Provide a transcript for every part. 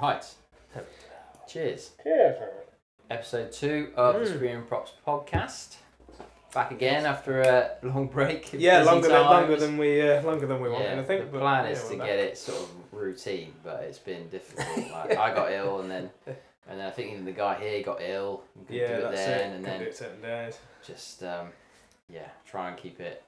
Right. Cheers. Cheers. Episode two of the Mm. Screaming Props podcast. Back again after a long break. Yeah, busy longer than longer times. than we uh, longer than we wanted. Yeah, I think. the but, plan yeah, is to we're get it sort of routine, but it's been difficult. Like, I got ill, and then and then I think even the guy here got ill. and couldn't Yeah, do it that's then, it. and Couldn't then do it certain days. just um, yeah, try and keep it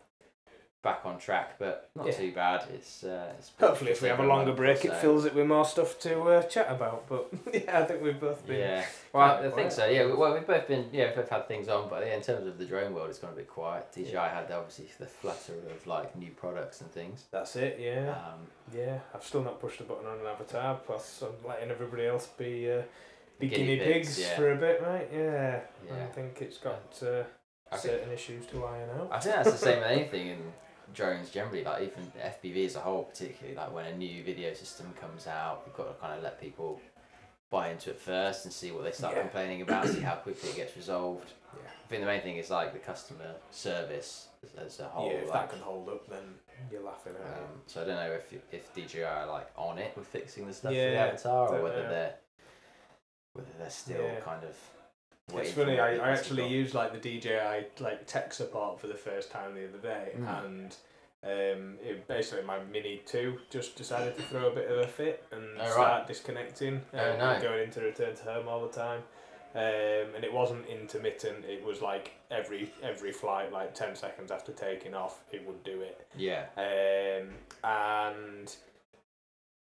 back on track, but not Yeah. too bad. It's uh, it's Hopefully, if we have a longer month or break, it so. fills it with more stuff to uh, chat about. But yeah, I think we've both been. Yeah, well, I kinda think so. Yeah, well, we've both been, yeah, we've both had things on, but yeah, in terms of the drone world, it's gone a bit quiet. DJI had obviously the flutter of like new products and things. That's it. Yeah. Um, Yeah. I've still not pushed the button on an avatar. Plus, I'm letting everybody else be uh, be Guinea guinea, pigs, pigs, yeah. for a bit, right? Yeah. Yeah. I think it's got uh, I think, certain issues to iron out. I think that's the same with anything in drones generally. Like even FPV as a whole, particularly like when a new video system comes out, you've got to kind of let people buy into it first and see what they start Yeah. complaining about, see how quickly it gets resolved. Yeah. I think the main thing is like the customer service as, as a whole. yeah, if like, that can hold up, then you're laughing at it. Um, so I don't know if if DJI are like on it with fixing the stuff for the Yeah, avatar, or whether know. they're whether they're still Yeah. kind of. It's funny. I, I actually come. used like the DJI like tech support for the first time the other day, Mm. and um, it basically my Mini Two just decided to throw a bit of a fit and Oh, right. start disconnecting, Oh, and no. going into return to home all the time. Um, and it wasn't intermittent. It was like every every flight, like ten seconds after taking off, it would do it. Yeah. Um, and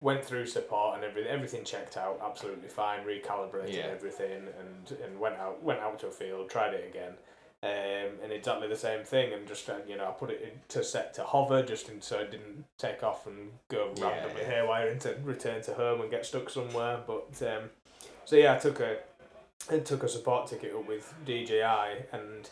went through support and everything. Everything checked out absolutely fine. Recalibrated Yeah. everything and and went out went out to a field. Tried it again. Um, and exactly the same thing, and just uh, you know, I put it in to set to hover, just in, so it didn't take off and go Yeah, randomly yeah. haywire into return to home and get stuck somewhere. But um, so yeah, I took a I took a support ticket up with DJI, and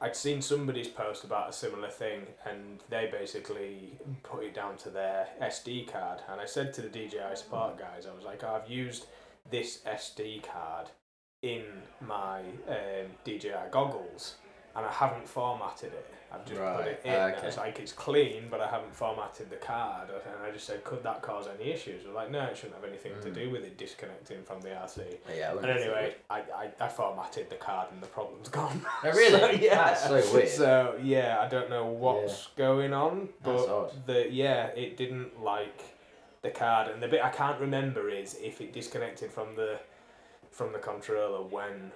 I'd seen somebody's post about a similar thing, and they basically put it down to their SD card. And I said to the DJI support guys, I was like, oh, I've used this SD card in my um, DJI goggles, and I haven't formatted it. I've just put it in. okay. It's like it's clean, but I haven't formatted the card. And I just said, could that cause any issues? They're like, no, it shouldn't have anything to Mm. do with it disconnecting from the RC. Yeah. I And anyway, I, I, I formatted the card and the problem's gone. Oh really? So, yeah. That's so weird. So yeah, I don't know what's going on, but the yeah, it didn't like the card, and the bit I can't remember is if it disconnected from the from the controller when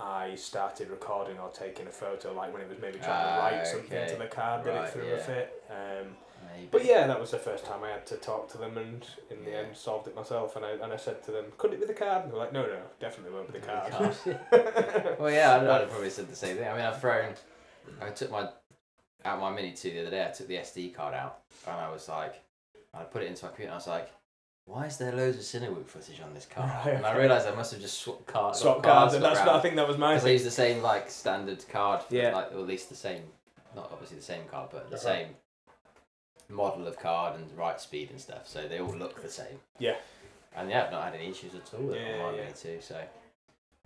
I started recording or taking a photo, like when it was maybe trying Ah, to write something okay. to the card that Right, it threw yeah. a fit. Um, Maybe. but yeah, that was the first time I had to talk to them, and in the Yeah. end solved it myself. And I and I said to them, "Could it be the card?" And they were like, "No, no, definitely won't be the card." well, yeah, I'd, I'd have probably said the same thing. I mean, I've thrown. I took my out my Mini Two the other day. I took the SD card out, and I was like, I put it into my computer. and I was like, why is there loads of Cinewhoop footage on this card? Right, and I okay. realised I must have just swapped card. Swap cards, and that's what I think that was my Because I thing. use the same like standard card, for, Yeah. like or at least the same, not obviously the same card, but the Uh-huh. same model of card and write speed and stuff. So they all look the same. Yeah. And yeah, I've not had any issues at all with Yeah, yeah, my yeah. Mini Two. So,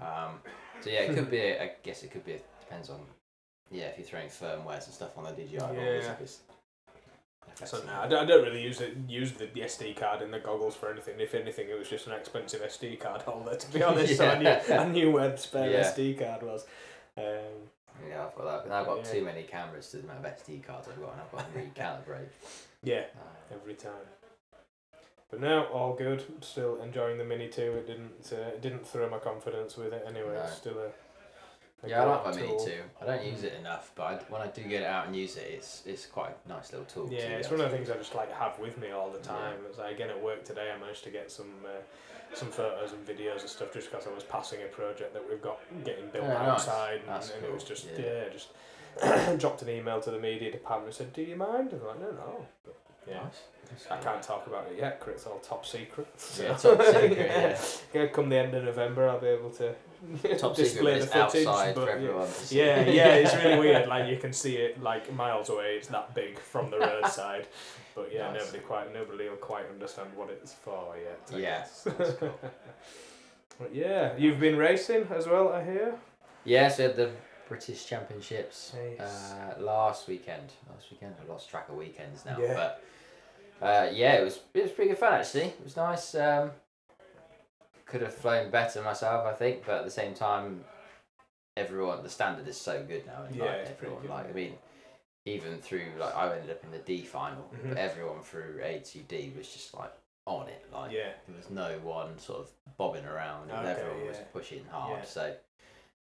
um, so yeah, it could be. A, I guess it could be. A, depends on. Yeah, if you're throwing firmwares and stuff on the DJI Yeah. it's So no, I don't, I don't really use it use the SD card in the goggles for anything. If anything, it was just an expensive SD card holder. To be honest, so I knew I knew where the spare Yeah. SD card was. Um, Yeah, I've got that. I've got Yeah. too many cameras to the amount of SD cards I've got, and I've got to recalibrate. yeah, Uh, every time. But now all good. Still enjoying the Mini Two. It didn't uh, it didn't throw my confidence with it anyway. No. It's still a yeah, I like my Mini too. I don't use it enough, but I, when I do get it out and use it, it's it's quite a nice little tool. Yeah, to it's one of the things I just like have with me all the Yeah. time. It's like, again at work today, I managed to get some uh, some photos and videos and stuff just because I was passing a project that we've got getting built nice. outside, and, That's and it was just yeah. yeah, just dropped an email to the media department and said, "Do you mind?" And they're like, "No, no." But, yeah. Nice. I can't talk about it yet because it's all top secret. Yeah, So- top secret, yeah. yeah, come the end of November, I'll be able to Top secret, display the footage. outside but yeah. Yeah, yeah, it's really weird. Like you can see it like miles away. It's that big from the roadside, but yeah, Nice. nobody quite nobody will quite understand what it's for yet. I cool. But yeah, you've been racing as well. I hear. Yeah, so the British Championships uh, last weekend. Last weekend, I lost track of weekends now. Yeah. But uh, yeah, it was it was pretty good fun actually. It was nice. Um, could have flown better myself, I think, but at the same time, everyone the standard is so good now. And Yeah, like, everyone good. like I mean, even through like I ended up in the D final, Mhm. but everyone through A to D was just like on it. Like yeah. there was no one sort of bobbing around, and Okay, everyone was pushing hard. Yeah. So.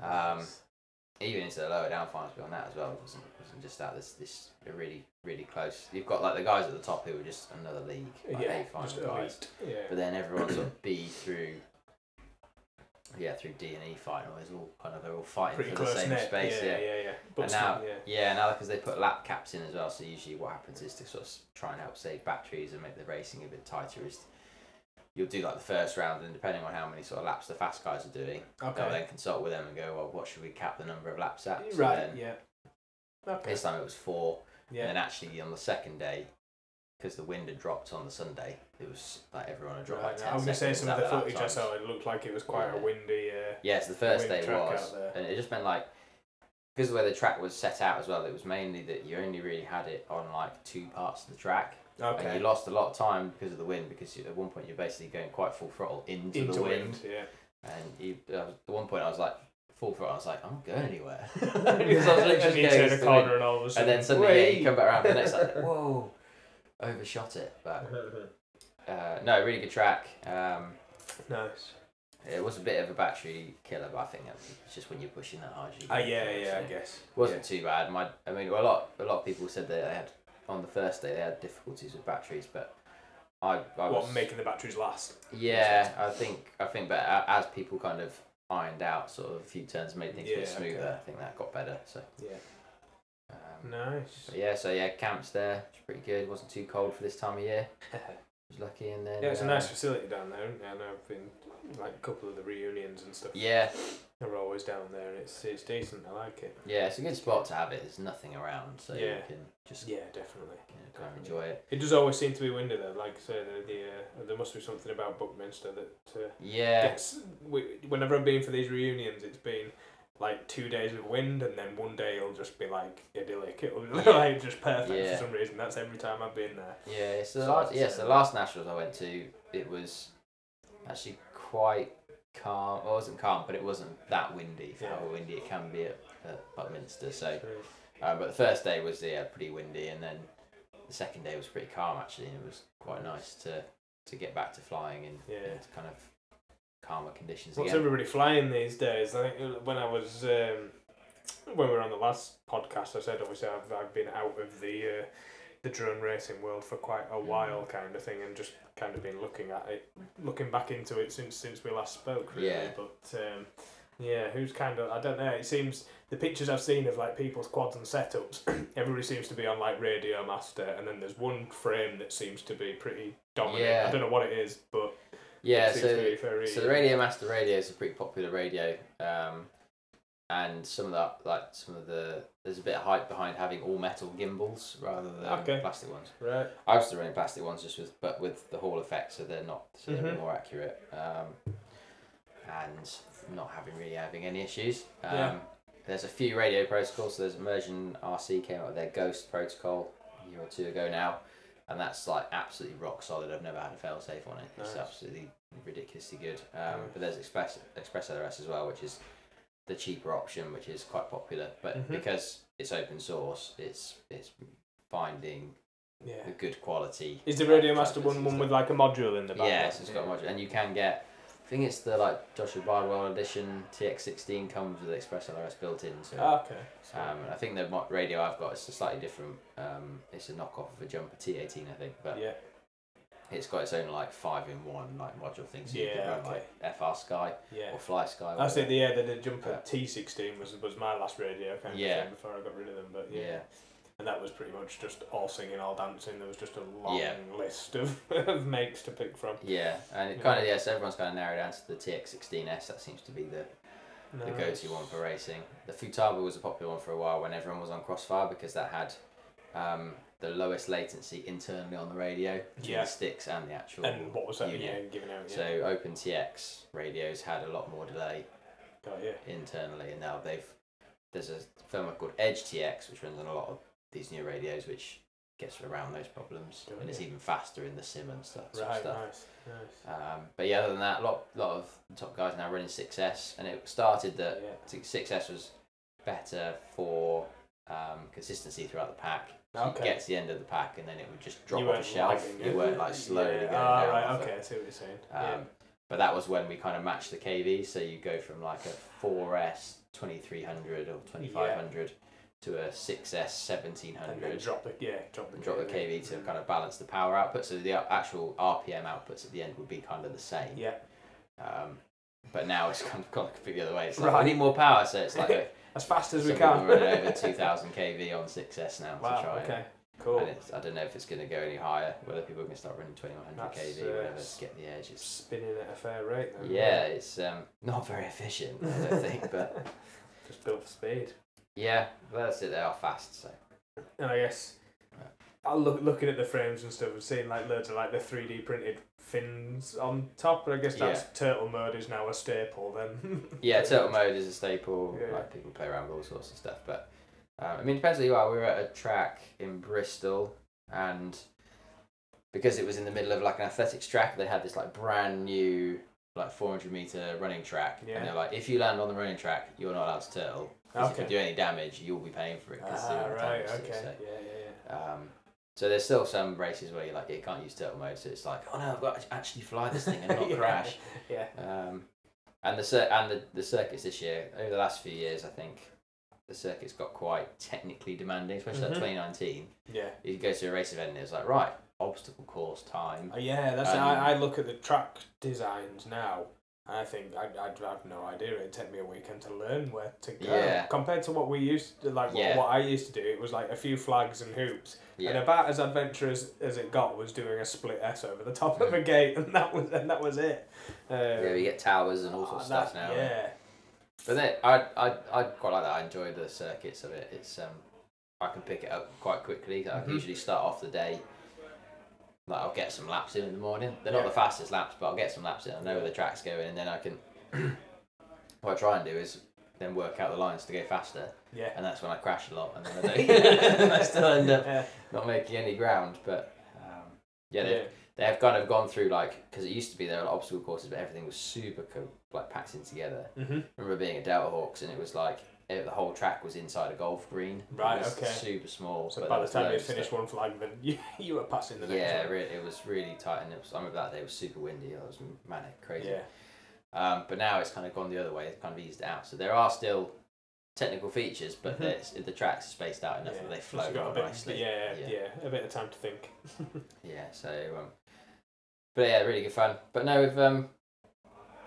Um, even into the lower down finals beyond that as well. It wasn't, it wasn't just that. This this really really close. You've got like the guys at the top who were just another league, like yeah, A final guys. Yeah. But then everyone sort of B through, yeah, through D and E final is all kind of they're all fighting Pretty for the same net. space. yeah, Yeah. yeah, yeah. And now- yeah. Yeah, now because they put lap caps in as well, so usually what happens is to sort of try and help save batteries and make the racing a bit tighter. Is you'll do like the first round, and depending on how many sort of laps the fast guys are doing, they'll Okay. then consult with them and go, well, what should we cap the number of laps at? So Right. then Yeah. Okay. This time it was four, and Yeah. then actually on the second day, because the wind had dropped on the Sunday, it was like everyone had dropped Right, like ten I was gonna say some of the footage I saw. It looked like it was quite a windy. Uh, Yes, the first day was, and it just meant like because of the way the track was set out as well. It was mainly that you only really had it on like two parts of the track, and you lost a lot of time because of the wind. Because you, at one point you're basically going quite full throttle into, Into the wind, wind. Yeah. and you, uh, at one point I was like full throttle. I was like, I'm not going anywhere. because I was and literally just you going turn a the corner and all of a And then suddenly yeah, you come back around and it's like, whoa, overshot it. But uh, no, really good track. Um, nice. it was a bit of a battery killer, but I think it's just when you're pushing that hard. You Ah, get yeah, it, yeah, I so guess. wasn't too bad. My, I mean, a lot, a lot of people said that they had on the first day they had difficulties with batteries, but I, I What was making the batteries last? yeah, I think, I think, but as people kind of ironed out sort of a few turns, made things a bit smoother. okay. I think that got better. So. Yeah. Nice. But yeah, so yeah, camps there. It's pretty good. wasn't too cold for this time of year. Was lucky, and then Yeah, it's a uh, nice facility down there. isn't it? I know I've been like a couple of the reunions and stuff. Yeah, They're always down there, and it's it's decent. I like it. yeah, it's a good spot to have it. There's nothing around, so Yeah. you can just Yeah, definitely. you know, kind of enjoy it. It does always seem to be windy though. Like I say, the, the uh, there must be something about Buckminster that uh, Yeah, gets. w- Whenever I've been for these reunions, it's been like two days of wind, and then one day it'll just be like idyllic. It'll be Yeah. like just perfect Yeah. for some reason. That's every time I've been there. yeah. So the So last, it's, yes, the um, last nationals I went to, it was actually quite calm. Well, it wasn't calm, but it wasn't that windy for how windy it can be at, at Buckminster. So, uh, but the first day was yeah pretty windy, and then the second day was pretty calm actually, and it was quite nice to to get back to flying and, Yeah. into kind of calmer conditions What's again. everybody flying these days? I think uh, when I was um, when we were on the last podcast, I said obviously I've I've been out of the uh, the drone racing world for quite a while, kind of thing, and just kind of been looking at it, looking back into it since since we last spoke, really. Yeah. But um, yeah, who's kind of I don't know. It seems the pictures I've seen of like people's quads and setups, everybody seems to be on like Radio Master, and then there's one frame that seems to be pretty dominant. Yeah. I don't know what it is, but Yeah, it seems to so so the Radio Master radio is a pretty popular radio, um, and some of that like some of the there's a bit of hype behind having all metal gimbals rather than Okay. plastic ones. right. I was still running plastic ones just with but with the Hall effect, so they're not so they're Mhm. more accurate, um, and not having really having any issues. Um, Yeah. There's a few radio protocols. So there's Immersion RC came out with their Ghost protocol a year or two ago now, and that's like absolutely rock solid. I've never had a fail safe on it. It's absolutely ridiculously good. Um, Nice. But there's Express Express LRS as well, which is the cheaper option, which is quite popular. But Mhm. because it's open source, it's it's finding Yeah. a good quality. Is the Radio Master one one with like a module in the back? Yes, it's got a module, and you can get. I think it's the like Joshua Bardwell edition TX16 comes with Express LRS built in. So, Ah, okay. um, and I think the radio I've got is a slightly different. Um, it's a knockoff of a Jumper T18, I think, but yeah. it's got its own like five in one like module thing. So you Yeah, can run okay. like FR Sky Yeah. or Fly Sky. It. whatever. Yeah, the, the Jumper Yeah. T16 was was my last radio kind of Yeah. before I got rid of them. But yeah. Yeah. And that was pretty much just all singing, all dancing. There was just a long Yeah. list of, of makes to pick from. Yeah, and it kind of yes, everyone's kind of narrowed down to the TX16S. That seems to be the the go-to one for racing. The Futaba was a popular one for a while when everyone was on Crossfire because that had um, the lowest latency internally on the radio between Yeah. the sticks and the actual. And what was that? Yeah, giving out. Yeah. So OpenTX radios had a lot more delay Got you. internally, and now they've there's a firmware called Edge TX which runs on a lot of these new radios, which gets around those problems, and it's even faster in the sim and stuff. Right, stuff. nice, nice. Um, but yeah, other than that, a lot, lot of top guys now running 6S, and it started that Yeah. 6S was better for um, consistency throughout the pack. So Okay. You get to the end of the pack, and then it would just drop off the shelf. lagging, you weren't like slowly yeah. going Ah, down. right, okay, I see what you're saying. Um, But that was when we kind of matched the KV, so you go from like a 4S 2300 or 2500 to a 6S yeah. And 1700 drop the, yeah, drop the and drop the KV to kind of balance the power output. So the actual RPM outputs at the end would be kind of the same. Yeah. Um, but now it's kind of gone completely the other way. It's like Right. we need more power, so it's like a, As fast as we can. are running over 2000 kV on 6S now to wow, try. okay, cool. and it's, I don't know if it's going to go any higher. Whether people are going to start running 2100 That's, kV, uh, whatever, to get the edge. It's, Spinning at a fair rate then. yeah, it's um, not very efficient, I don't think. But Just built for speed. Yeah, that's it. They are fast, so And I guess I look looking at the frames and stuff and seeing like loads of like the three D printed fins on top. But I guess that's turtle mode is now a staple then. yeah, turtle mode is a staple. Yeah. Like people play around with all sorts of stuff, but um, I mean, it depends where you are. We were at a track in Bristol, and because it was in the middle of like an athletics track, they had this like brand new like 400 meter running track, Yeah. and they're like, if you land on the running track, you're not allowed to turtle. 'Cause If Okay. you do any damage, you'll be paying for it. Ah, right. Okay. so- Yeah, yeah, yeah. Um, so there's still some races where you're like, you can't use turtle mode, so it's like, oh no, I've got to actually fly this thing and not Yeah. crash. Yeah. Um, and the cir- and the, the circuits this year, over the last few years, I think the circuits got quite technically demanding, especially Mhm. like 2019. Yeah. You go to a race event and it's like, right, obstacle course time. Uh, yeah, that's Um, I, I look at the track designs now. I think I I'd have no idea. It took me a weekend to learn where to go. Yeah. Compared to what we used to like, what- Yeah. what I used to do, it was like a few flags and hoops, yeah. and about as adventurous as it got was doing a split S over the top of a gate, and that was and that was it. Uh, yeah, we get towers and all sorts of ah, stuff now. Yeah. But then I I I quite like that. I enjoy the circuits of it. It's um I can pick it up quite quickly. I Mhm. usually start off the day. Like I'll get some laps in in the morning. They're Yeah. not the fastest laps, but I'll get some laps in. I know where the track's going, and then I can. what I try and do is then work out the lines to go faster, Yeah. and that's when I crash a lot, and then I don't. I still end up Yeah. not making any ground, but um, yeah, they yeah. they have kind of gone through like because it used to be there were obstacle courses, but everything was super co- like packed in together. Mm-hmm. I remember being at Delta Hawks and it was like it, the whole track was inside a golf green. Right, okay. Super small. So but by the time you finished one flag, then you, you were passing the next yeah, one. re- it was really tight, and it was, I remember that day was super windy. It was manic, crazy. Yeah. Um, but now it's kind of gone the other way. It's kind of eased out. So there are still technical features, but Mhm. the tracks are spaced out enough yeah. that they flow got a bit, nicely. Yeah, Yeah. yeah, a bit of time to think. Yeah, so um, but yeah, really good fun. But no, we've um,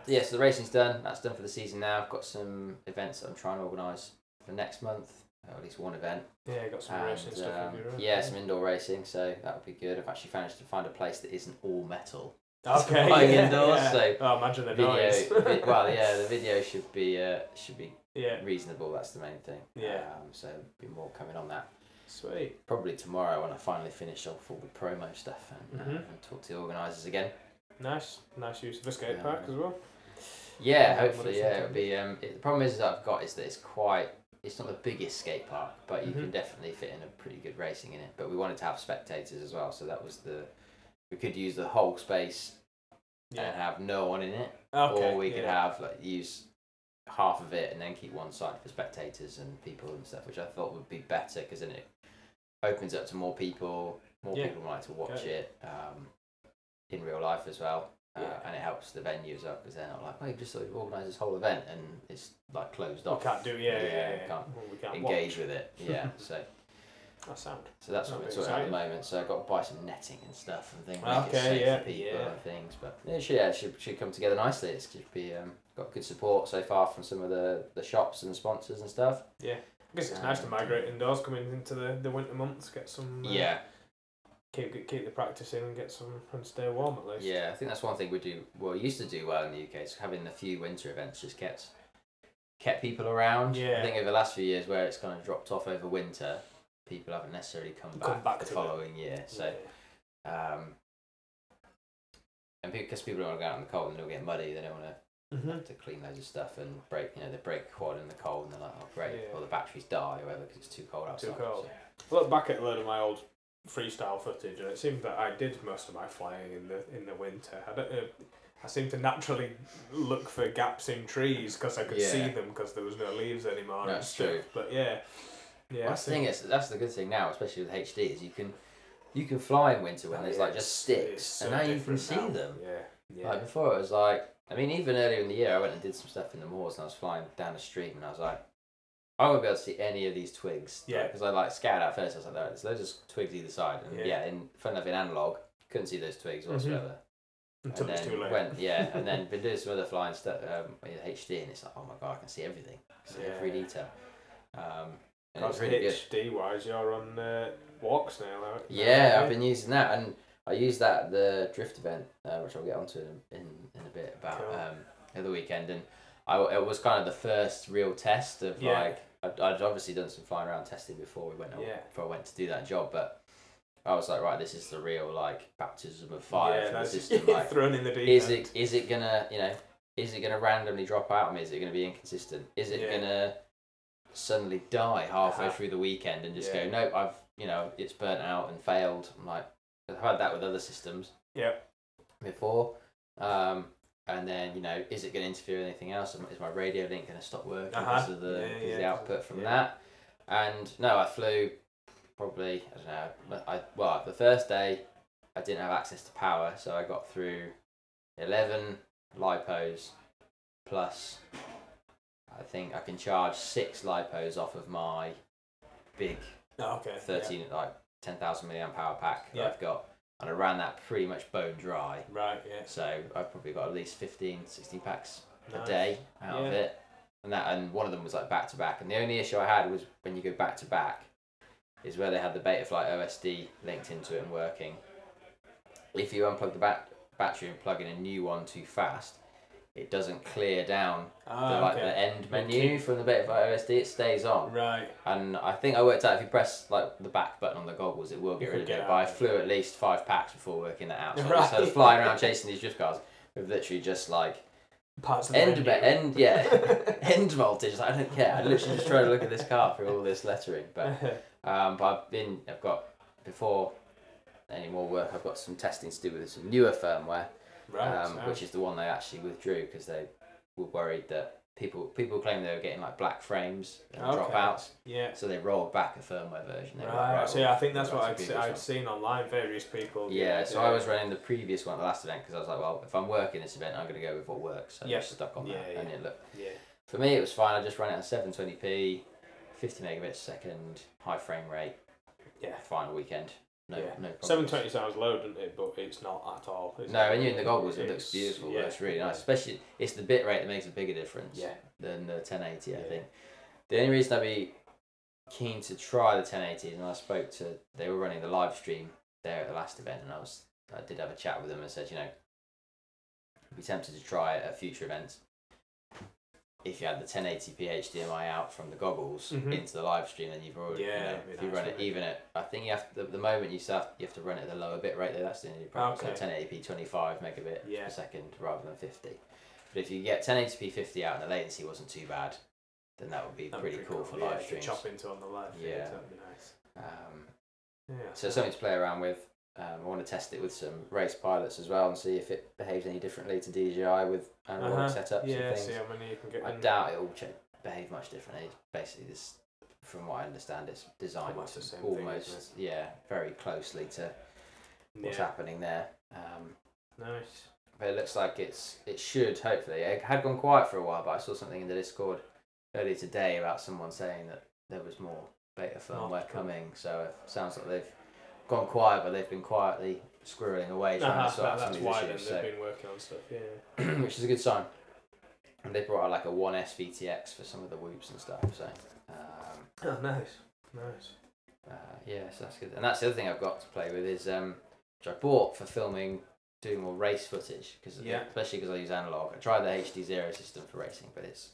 yeah, so the racing's done. That's done for the season now. I've got some events that I'm trying to organise for next month, or at least one event. Yeah, got some And, racing stuff. um, room. yeah, some indoor racing, so that would be good. I've actually managed to find a place that isn't all metal. Okay. yeah, indoors, yeah. so oh, imagine the Video, noise. vi- well, yeah, the video should be uh, should be yeah. reasonable. That's the main thing. Yeah. Um, so be more coming on that. Sweet. Probably tomorrow when I finally finish off all the promo stuff and, uh, Mhm. and talk to the organisers again. Nice. Nice use of a skate Yeah. park as well. Yeah, Yeah, hopefully, yeah. It'll be. Um, it, the problem is that I've got is that it's quite. It's not the biggest skate park, but you can Mhm. definitely fit in a pretty good racing in it. But we wanted to have spectators as well, so that was the. We could use the whole space and have no one in it, Okay. or we could have like use half of it and then keep one side for spectators and people and stuff, which I thought would be better because then it opens up to more people. More Yeah. people like to watch Okay. it um, in real life as well. Uh, Yeah. and it helps the venues well because they're not like, oh, you just sort of organised this whole event and it's like closed off. We can't do. Yeah, yeah, Yeah, yeah. can't Well, we can't engage watch. with it. Yeah, so That sound. so that's what we're talking sorting out at the moment. So I've got to buy some netting and stuff and things. Make Okay, yeah, people yeah. and things. But yeah, it should, yeah, it should, should come together nicely. It's should be um, got good support so far from some of the, the shops and sponsors and stuff. Yeah, I guess it's nice to Um, migrate indoors, coming into the, the winter months, get some. Uh, Yeah, Keep keep the practice in and get some and stay warm at least. yeah. I think that's one thing we do. Well, used to do well in the UK. Is having a few winter events just kept kept people around. Yeah. I think over the last few years where it's kind of dropped off over winter, people haven't necessarily come back, Come back the to it. following year. So. Um, and because people don't want to go out in the cold and they'll get muddy, they don't want to Mm-hmm. have to clean loads of stuff and break, you know, they break a quad in the cold and they're like, oh great, Yeah. or the batteries die or whatever because it's too cold outside. Too cold. So, I look back at a load of my old freestyle footage, and it seemed that I did most of my flying in the in the winter. I don't know. I seem to naturally look for gaps in trees because I could see them because there was no leaves anymore. and That's stuff. true. But yeah, yeah. that's the thing is that's the good thing now, especially with HD, is you can you can fly in winter when Oh, there's yeah, like just sticks, so and now you can see now. them. Yeah, yeah. Like before, it was like I mean, even earlier in the year, I went and did some stuff in the moors, and I was flying down the street, and I was like, I won't be able to see any of these twigs. Yeah. Because I like scattered out first. I was like, there's loads of twigs either side, and Yeah. yeah, in fun enough in analog, couldn't see those twigs whatsoever. Until and it's then too late. Went, yeah, and then been doing some other flying stuff um, with HD, and it's like, oh my god, I can see everything, can see every detail. Um, and it's really good. HD wise, you're on uh, Walksnail. aren't you? Yeah, I've been using that, and I used that at the drift event, uh, which I'll get onto in in, in a bit about Cool. um, the weekend, and I it was kind of the first real test of Yeah. like I'd, I'd obviously done some flying around testing before we went Yeah. before I went to do that job, but I was like, right, this is the real like baptism of fire yeah, for the that's system. Like, thrown in the deep is end. it is it gonna you know is it gonna randomly drop out on me? Is it gonna be inconsistent? Is it Yeah. gonna suddenly die halfway Uh-huh. through the weekend and just Yeah. go nope I've you know it's burnt out and failed? I'm like I've had that with other systems Yep. before. Um, and then you know is it going to interfere with anything else? Is my radio link going to stop working Uh-huh. because of the Yeah, because yeah, the output from yeah. that? And no, I flew probably I don't know. but I well the first day I didn't have access to power, so I got through eleven lipos plus I think I can charge six lipos off of my big Oh, okay. yeah. thirteen like ten thousand milliamp power pack that I've got, and I ran that pretty much bone dry. Right. Yeah. So I've probably got at least 15, 16 packs a day out of it. And that and one of them was like back to back. And the only issue I had was when you go back to back is where they had the Betaflight OSD linked into it and working. If you unplug the bat- battery and plug in a new one too fast, it doesn't clear down Ah, the like okay. the end menu from the Betaflight OSD. It stays on. Right. And I think I worked out if you press like the back button on the goggles, it will get rid of it. out But I flew at least five packs before working that out. So I, was, I was flying around chasing these drift cars with literally just like Parts of the end, menu. end, yeah, end voltage. Like, I don't care. I literally just try to look at this car through all this lettering. But um, but I've been, I've got before any more work. I've got some testing to do with some newer firmware, right. um, so- which is the one they actually withdrew because they were worried that people people claim they were getting like black frames and Okay. dropouts. yeah. So they rolled back a firmware version. They Right. So yeah, I think that's what I'd, se- I'd seen online. Various people. Yeah, so I was running the previous one the last event because I was like, well, if I'm working this event, I'm going to go with what works. So I Yes. just stuck on Yeah, that, and yeah. it looked. Yeah. For me, it was fine. I just ran it on 720p, 50 megabits a second, high frame rate. Yeah. Final weekend. No, Yeah. no problem. Seven twenty sounds low, doesn't it? But it's not at all. is No, it? when you're in the goggles, it looks beautiful. yeah, It looks really yeah. nice. Especially, it's the bit rate that makes a bigger difference Yeah. than the 1080, I think. The only reason I'd be keen to try the 1080 is when I spoke to, they were running the live stream there at the last event, and I was, I did have a chat with them and said, you know, I'd be tempted to try it at future events. If you had the 1080p HDMI out from the goggles Mhm. into the live stream, then you've already, Yeah, you know, if you run it wouldn't it? even at, I think you have to, the, the moment you start, you have to run it at the lower bit rate though, that's the only problem. Okay. So 1080p 25 megabit Yeah. per second rather than 50. But if you get 1080p 50 out and the latency wasn't too bad, then that would be That'd be pretty cool for yeah, live if you streams. Chop into on the live. Yeah. Yeah. That'd be nice. Um, Yeah. so something to play around with. Um, I want to test it with some race pilots as well and see if it behaves any differently to DJI with analog Uh-huh. setups Yeah. and See things. how many you can get. I in. doubt it will behave much differently. It's basically, this, from what I understand, it's designed Almost almost, thing, yeah, very closely to what's Yeah. happening there. Um, Nice. but it looks like it's it should hopefully. It had gone quiet for a while, but I saw something in the Discord earlier today about someone saying that there was more beta firmware coming. So it sounds like they've gone quiet, but they've been quietly squirreling away trying Uh-huh, to sort that- out some of why these then issues. they've So been working on stuff. Yeah. which is a good sign. And they brought out like a 1S VTX for some of the whoops and stuff. So um, Oh, nice. Nice. uh, yeah, so that's good. And that's the other thing I've got to play with is um, which I bought for filming, doing more race footage because Yeah. especially because I use analog. I tried the HD zero system for racing, but it's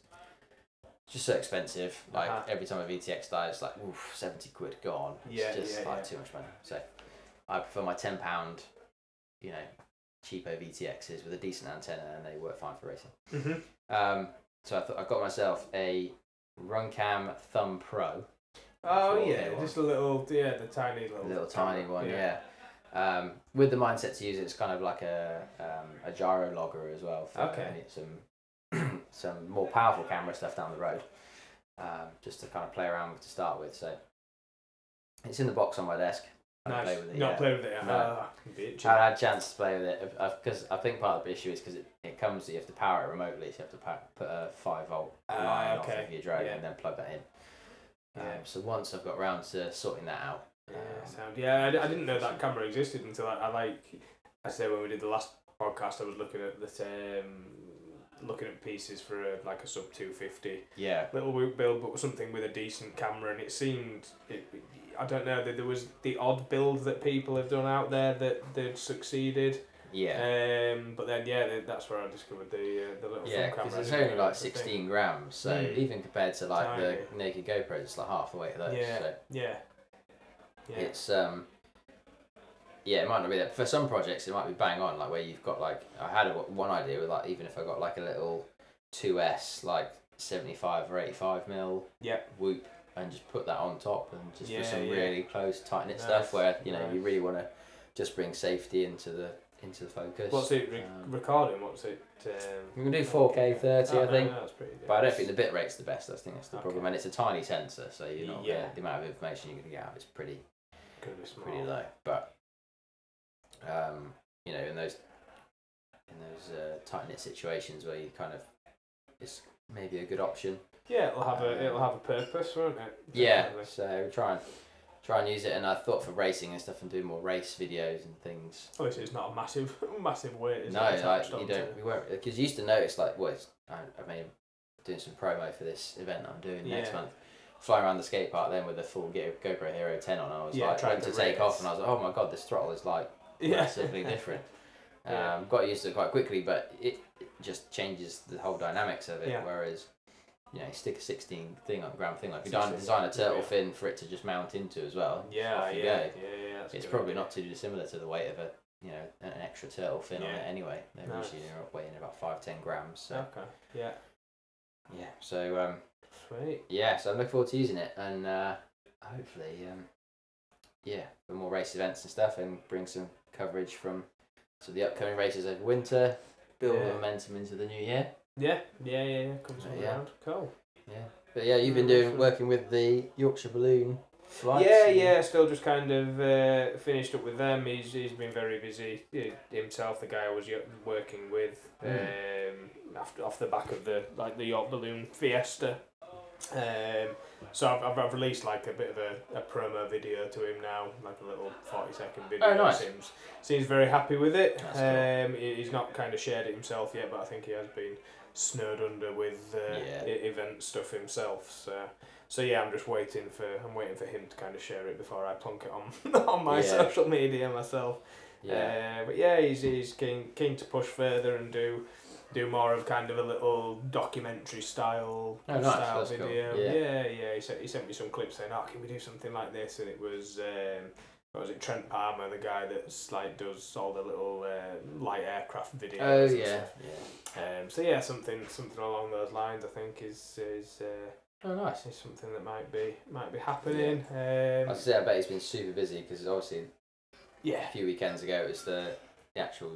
just so expensive. Like Uh-huh. every time a VTX dies, it's like oof, seventy quid gone. It's Yeah, just yeah, like yeah. too much money. So I prefer my ten pound, you know, cheapo VTXs with a decent antenna, and they work fine for racing. Mm-hmm. Um, so I thought I got myself a Runcam Thumb Pro. Oh yeah, just a little yeah, the tiny little little tiny camera, one, yeah. Um, with the mindset to use it, it's kind of like a um, a gyro logger as well for Okay. some some more powerful camera stuff down the road, um, just to kind of play around with to start with. So it's in the box on my desk. I Nice. played with it Not yet. play with it. No. Can. I had a chance to play with it because I think part of the issue is because it, it comes you have to power it remotely, so you have to pa- put a five volt Ah, line okay. off of your drone Yeah. and then plug that in. Um, Yeah. so once I've got round to sorting that out, Yeah, um, sound. Yeah, I, I didn't know that camera existed until I, I like. I say when we did the last podcast, I was looking at the um, looking at pieces for a, like a sub two fifty yeah, little build, but something with a decent camera, and it seemed. It, I don't know. that there was the odd build that people have done out there that that succeeded. yeah. Um, but then yeah, th- that's where I discovered the uh, the little Yeah, because it's only like that was a thing. 16 grams, so Mm. even compared to like the naked GoPros, it's like half the weight of those. Yeah. So Yeah. Yeah. it's um, yeah, it might not be that for some projects. It might be bang on, like where you've got like I had a, one idea with like even if I got like a little 2S like 75 or 85 mil yep. whoop and just put that on top and just Yeah, for some yeah. really close tight knit Nice, stuff where you know nice. you really want to just bring safety into the into the focus. What's it re- Um, recording? What's it? Um, We can do 4K 30, oh, I think. no, good. But I don't think the bit rate's the best. I think that's the problem, and it's a tiny sensor, so you know Yeah. the amount of information you're gonna get out is pretty pretty low. But um, you know, in those in those uh, tight knit situations where you kind of it's maybe a good option. Yeah, it'll have a Um, it'll have a purpose, won't it? Yeah, Definitely. so try and try and use it. And I thought for racing and stuff and do more race videos and things. Obviously, it's not a massive massive weight. Is no, it, like you don't. We weren't because you used to notice like what it's, I, I mean doing some promo for this event I'm doing next Yeah. month. Flying around the skate park then with a full GoPro Hero 10 on, I was Yeah, like trying trying to to take off, and I was like, oh my god, this throttle is like Yeah. massively different. Yeah. Um, got used to it quite quickly, but it, it just changes the whole dynamics of it. Yeah. Whereas, you know, you stick a 16 thing on gram thing, like you 16, design, a turtle fin for it to just mount into as well. Yeah, yeah, yeah, yeah. It's good. probably not too dissimilar to the weight of a, you know, an extra turtle fin on it anyway. They're Nice. usually weighing about five, ten grams. So Okay. Yeah. yeah, so um, Sweet. yeah, so I'm looking forward to using it and uh, hopefully, um, yeah, for more race events and stuff and bring some coverage from so the upcoming races over winter, build Yeah. momentum into the new year. Yeah. Yeah. Yeah. Yeah. Comes Uh, yeah. around. Cool. Yeah, but yeah, you've been Mm, doing working with the Yorkshire Balloon flights. yeah, yeah. Still just kind of uh, finished up with them. He's he's been very busy uh, himself. The guy I was working with um, after off the back of the like the York Balloon Fiesta. Um, so I've, I've, I've released like a bit of a, a promo video to him now, like a little forty second video. Oh, nice. Seems seems very happy with it. Cool. Um, he- he's not kind of shared it himself yet, but I think he has been snowed under with uh, Yeah. event stuff himself. So so yeah, I'm just waiting for I'm waiting for him to kind of share it before I plonk it on on my Yeah. social media myself. Yeah. Uh, but yeah, he's he's keen keen to push further and do do more of kind of a little documentary style Oh, nice. style That's cool. video. Yeah. yeah, yeah. He sent he sent me some clips saying, "Oh, can we do something like this?" And it was. Um, what was it Trent Palmer, the guy that's like does all the little uh, light aircraft videos? Oh and yeah, stuff. yeah. Um, so yeah, something something along those lines. I think is is uh, Oh nice. is something that might be might be happening. Um, I say I bet he's been super busy because obviously yeah, a few weekends ago it was the, the actual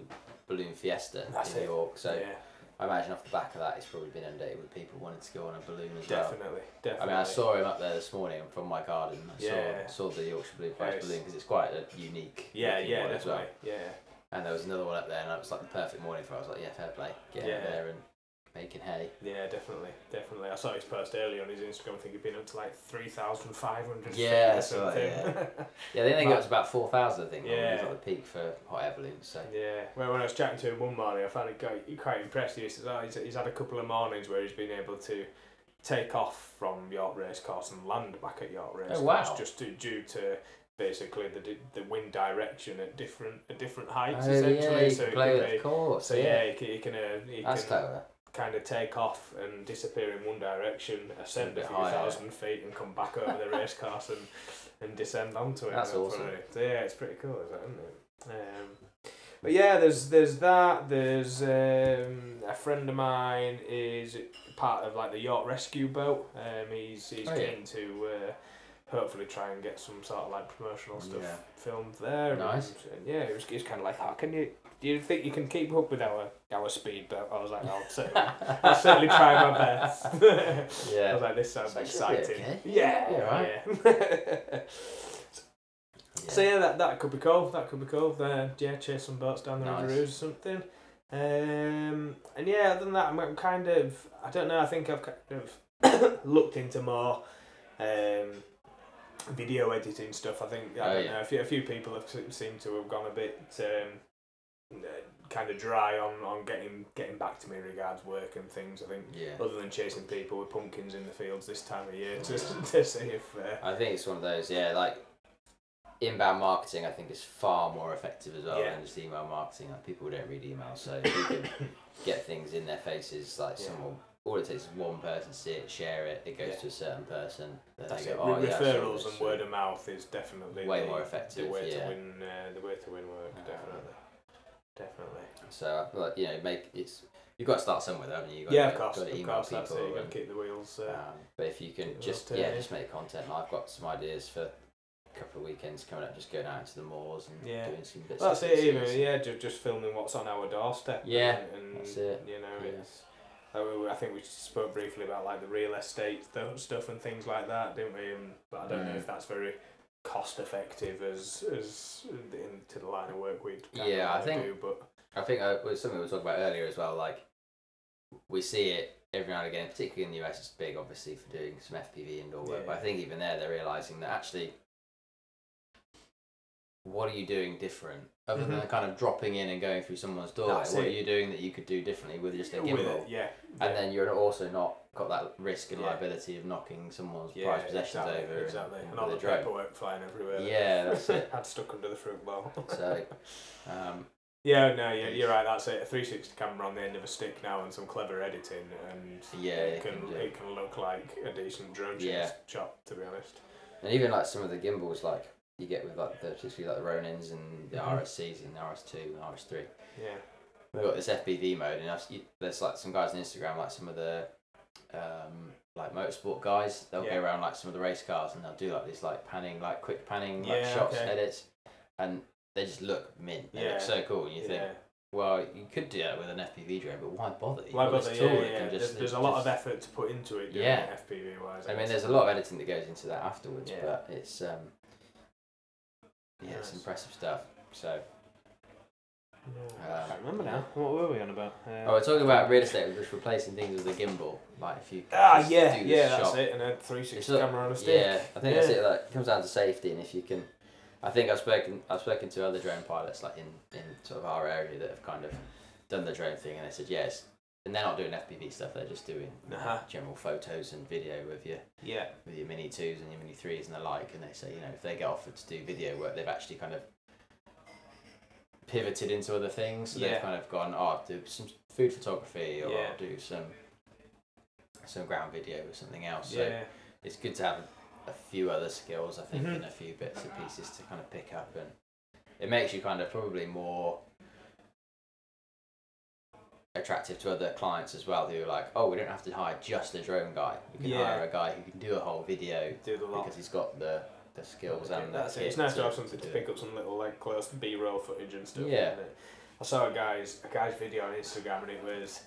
balloon fiesta That's in it. York. So yeah, I imagine off the back of that, he's probably been inundated with people wanting to go on a balloon as well. definitely, definitely. I mean, I saw him up there this morning from my garden. I Yeah. saw saw the Yorkshire Blue Price Nice. balloon because it's quite a unique. Yeah, yeah, one as well. Yeah, And there was another one up there, and it was like the perfect morning for. it. I was like, yeah, fair play, get Yeah. there and making hay. yeah, definitely, definitely. I saw his post earlier on his Instagram. I think he'd been up to like three thousand five hundred. Yeah, or right, something. Yeah, they think it But- was about four thousand. I think. Yeah. Yeah. was like the peak for hot air balloons. So Yeah, well, when I was chatting to him one morning, I found it quite, quite impressive. He says, oh, he's, he's had a couple of mornings where he's been able to take off from York Racecourse and land back at York Racecourse Oh, wow. just to, due to basically the the wind direction at different at different heights oh, essentially. yeah, so play can with, be- course. so yeah, he can, he can, uh, he that's can clever. Kind of take off and disappear in one direction, ascend a few higher. thousand feet, and come back over the race racecourse and, and descend onto it. That's awesome. it. So yeah, it's pretty cool, isn't it? Um, but yeah, there's there's that. There's um, a friend of mine is part of like the York Rescue Boat. Um, he's he's Oh, yeah. keen to. Uh, hopefully try and get some sort of like promotional stuff Yeah. filmed there. Nice. And, and yeah, it was, it was kind of like, how can you? Do you think you can keep up with our our speed? But I was like, I'll certainly, I'll certainly try my best. Yeah. I was like, this sounds So it should be exciting. okay. Yeah, Yeah, right. yeah. So yeah, that, that could be cool. That could be cool. Uh, yeah, chase some boats down the Nice. River or something. Um, and yeah, other than that, I'm, I'm kind of I don't know. I think I've kind of looked into more um, video editing stuff. I think I Oh, don't yeah. know. A few, a few people have seemed to have gone a bit um, kind of dry on, on getting getting back to me regards work and things. I think Yeah. other than chasing people with pumpkins in the fields this time of year to, to see if. Uh, I think it's one of those, yeah, like inbound marketing I think is far more effective as well Yeah. than just email marketing. Like people don't read emails, so if you can get things in their faces, like Yeah. someone all it takes is one person to see it, share it, it goes Yeah. to a certain person. That's they it. go, oh, Re- yeah, referrals and word of mouth is definitely Way the, more effective, The way yeah. to win, uh, the way to win work, Um, definitely, definitely. So like you know, make it's you've got to start somewhere, though, haven't you? You've got Yeah, to, of course, got to of email course. That's it. people. You got and- to keep the wheels. Uh, Um, but if you can just yeah, date. just make content. I've got some ideas for a couple of weekends coming up, just going out into the moors and Yeah. doing some bits. well, that's it. Even yeah, just, just filming what's on our doorstep. Yeah, and, and that's it. You know, Yeah. it's. uh, I think we spoke briefly about like the real estate stuff and things like that, didn't we? And, but I don't know Mm. if that's very cost effective as as into the line of work we Yeah, I think- do. But I think uh, it was something we were talking about earlier as well. Like we see it every now and again, particularly in the US. It's big, obviously, for doing some FPV indoor work. But I think even there, they're realizing that actually, what are you doing different other than Mhm. kind of dropping in and going through someone's door? Like, what are you doing that you could do differently with just a gimbal? it, yeah, And then you're also not got that risk and Yeah. liability of knocking someone's yeah, prized possessions exactly, over and- exactly, and, all the drone. paperwork flying everywhere. Yeah, that's it. Had stuck under the fruit bowl. So, um, Yeah, no, you're, you're right. That's it. A 360 camera on the end of a stick now, and some clever editing, and Yeah, it can, can it can look like a decent drone Yeah. shot. To be honest. and even like some of the gimbals, like you get with like the particularly like the Ronins and the Mhm. RSCs and the RS2 and RS3. Yeah. We've got this FPV mode, and I've, you, there's like some guys on Instagram, like some of the um, like motorsport guys. They'll Yeah. go around like some of the race cars, and they'll do like this like panning, like quick panning, like Yeah, shots, okay. edits, and they just look mint. They Yeah. look so cool, and you think, yeah. well, you could do that with an FPV drone, but why bother? Why bother? Yeah, yeah. can There's, there's a just- lot of effort to put into it. Yeah. FPV wise. I mean, there's a lot of editing that goes into that afterwards, but it's um, yeah, it's impressive stuff. So, I Um, can't remember now. What were we on about? Uh, oh, we're talking about real estate, we're just replacing things with a gimbal. Like if you Ah, yeah, yeah, that's shot. it. And a 360 It's camera on a stick. Yeah, I think that's it. Like, it comes down to safety, and if you can, I think I've spoken, I've spoken to other drone pilots like in in sort of our area that have kind of done the drone thing, and they said yes, and they're not doing FPV stuff; they're just doing Uh-huh. general photos and video with your Yeah. with your mini twos and your mini threes and the like, and they say you know if they get offered to do video work, they've actually kind of pivoted into other things. So Yeah. they've kind of gone, oh, I'll do some food photography, or Yeah. I'll do some some ground video or something else. So Yeah. it's good to have a few other skills, I think, Mhm. and a few bits and pieces to kind of pick up, and it makes you kind of probably more attractive to other clients as well who are like, oh, we don't have to hire just a drone guy. We can Yeah. hire a guy who can do a whole video Do because he's got the the skills Okay, and the that's it. It's nice to, have something do to pick up some little like close B roll footage and stuff. Yeah. I saw a guy's a guy's video on Instagram and it was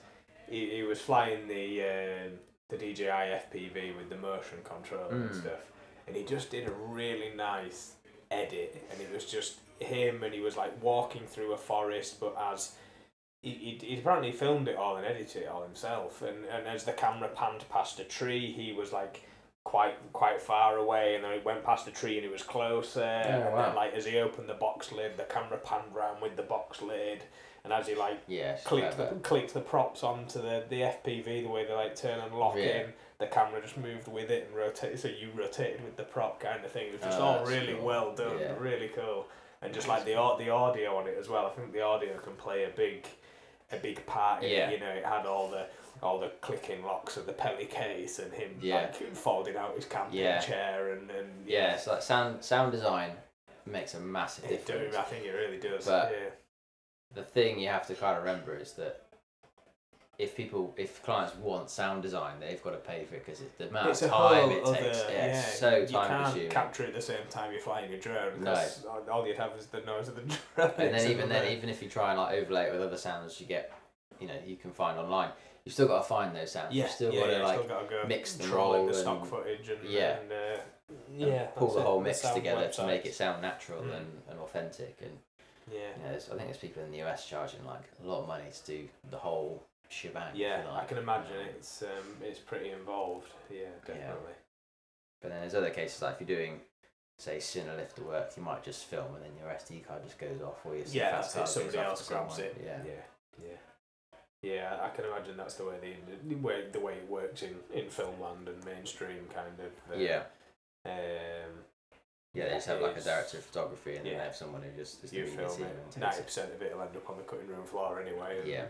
he, he was flying the um, the DJI FPV with the motion controller and Mm. stuff, and he just did a really nice edit, and it was just him, and he was like walking through a forest, but as he, he, he apparently filmed it all and edited it all himself, and, and as the camera panned past a tree, he was like quite quite far away, and then it went past a tree and it was closer, oh, and Oh, wow. then like as he opened the box lid, the camera panned round with the box lid, and as he like Yeah, it's clicked the, clicked the props onto the, the FPV the way they like turn and lock Yeah. in. The camera just moved with it and rotated, so you rotated with the prop kind of thing. It was just Oh, all really cool. well done, Yeah. really cool, and just like the the audio on it as well. I think the audio can play a big a big part in Yeah. it. You know, it had all the all the clicking locks of the Peli case and him Yeah. like folding out his camping Yeah. chair and and Yeah, so like sound sound design makes a massive It do, difference. I think it really does. But- yeah. the thing you have to kind of remember is that if people, if clients want sound design, they've got to pay for it because it's the amount It's of time it other, takes. Yeah, yeah, it's so you time can't consuming. capture it at the same time you're flying a drone because all- all you'd have is the noise of the drone. and then even then, even if you try and like overlay it with other sounds, you get, you know, you can find online. You've still got to find those sounds. yeah, You've still yeah, got to yeah, like still gotta go mix and trawling roll the stock footage and yeah. and, uh, and yeah, pull that's the it, whole mix sound together to make it sound natural Mm. and, and authentic. And yeah. you know, I think there's people in the US charging like a lot of money to do the whole shebang. for, Yeah, I can imagine it's um, it's pretty involved. Yeah, definitely. But then there's other cases like if you're doing, say, Cinelifter work, you might just film and then your SD card just goes off, or your Yeah, CFast that's card Somebody goes off else to grabs it. Yeah. yeah, yeah. Yeah, I can imagine that's the way the the way the way it works in in film land and mainstream kind of. Yeah. Um, Yeah, they just have like a director of photography and then they have someone who just is You doing the film it. Ninety percent of it will end up on the cutting room floor anyway. And Yeah.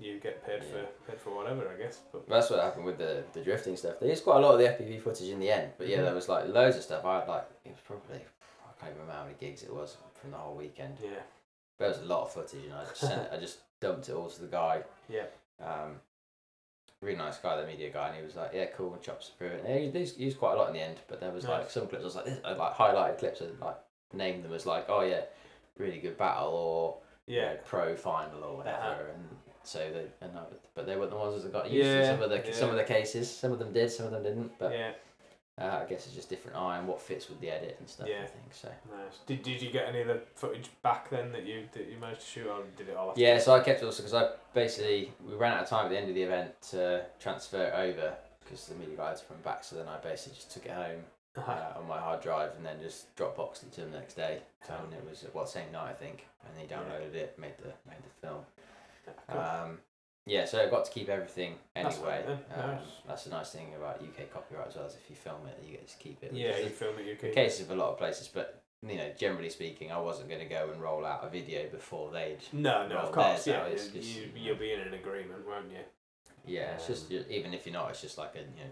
You get paid Yeah. for paid for whatever, I guess. But But that's what happened with the, the drifting stuff. There is quite a lot of the FPV footage in the end, but yeah, Mhm. there was like loads of stuff. I had like it was probably I can't even remember how many gigs it was from the whole weekend. yeah, There was a lot of footage, and I just sent I just dumped it all to the guy. yeah, Um, really nice guy, the media guy, and he was like, "Yeah, cool." And chops through it. And he used, used quite a lot in the end, but there was like some clips. I was like, this, I like highlighted clips and like named them as like, "Oh yeah, really good battle," or you yeah. know, pro final or whatever. Uh-huh. And so they, and I, but they were the ones that got used Yeah, to some of the some of the cases. Some of them did, some of them didn't. But yeah, uh, I guess it's just different eye and what fits with the edit and stuff. Yeah. I think so. nice. Did, did you get any of the footage back then that you that you managed to shoot, or did it all? To- Yeah, so I kept it also because I basically we ran out of time at the end of the event to transfer it over because the media guys from back. So then I basically just took it home Uh-huh. uh, on my hard drive and then just Dropboxed it to him the next day. Cool. And it was well same night I think, and he Yeah. downloaded it, made the made the film. Cool. Um, yeah, so I got to keep everything That's anyway. fine then, um, nice. That's the nice thing about UK copyright as well. Is if you film it, you get to keep it. yeah, you film it. You the can. case of a lot of places, but you know, generally speaking, I wasn't going to go and roll out a video before they'd. No, no, of course. Yeah, you, just, you, you know. you'll be in an agreement, won't you? Yeah, it's just Um, even if you're not, it's just like a you know,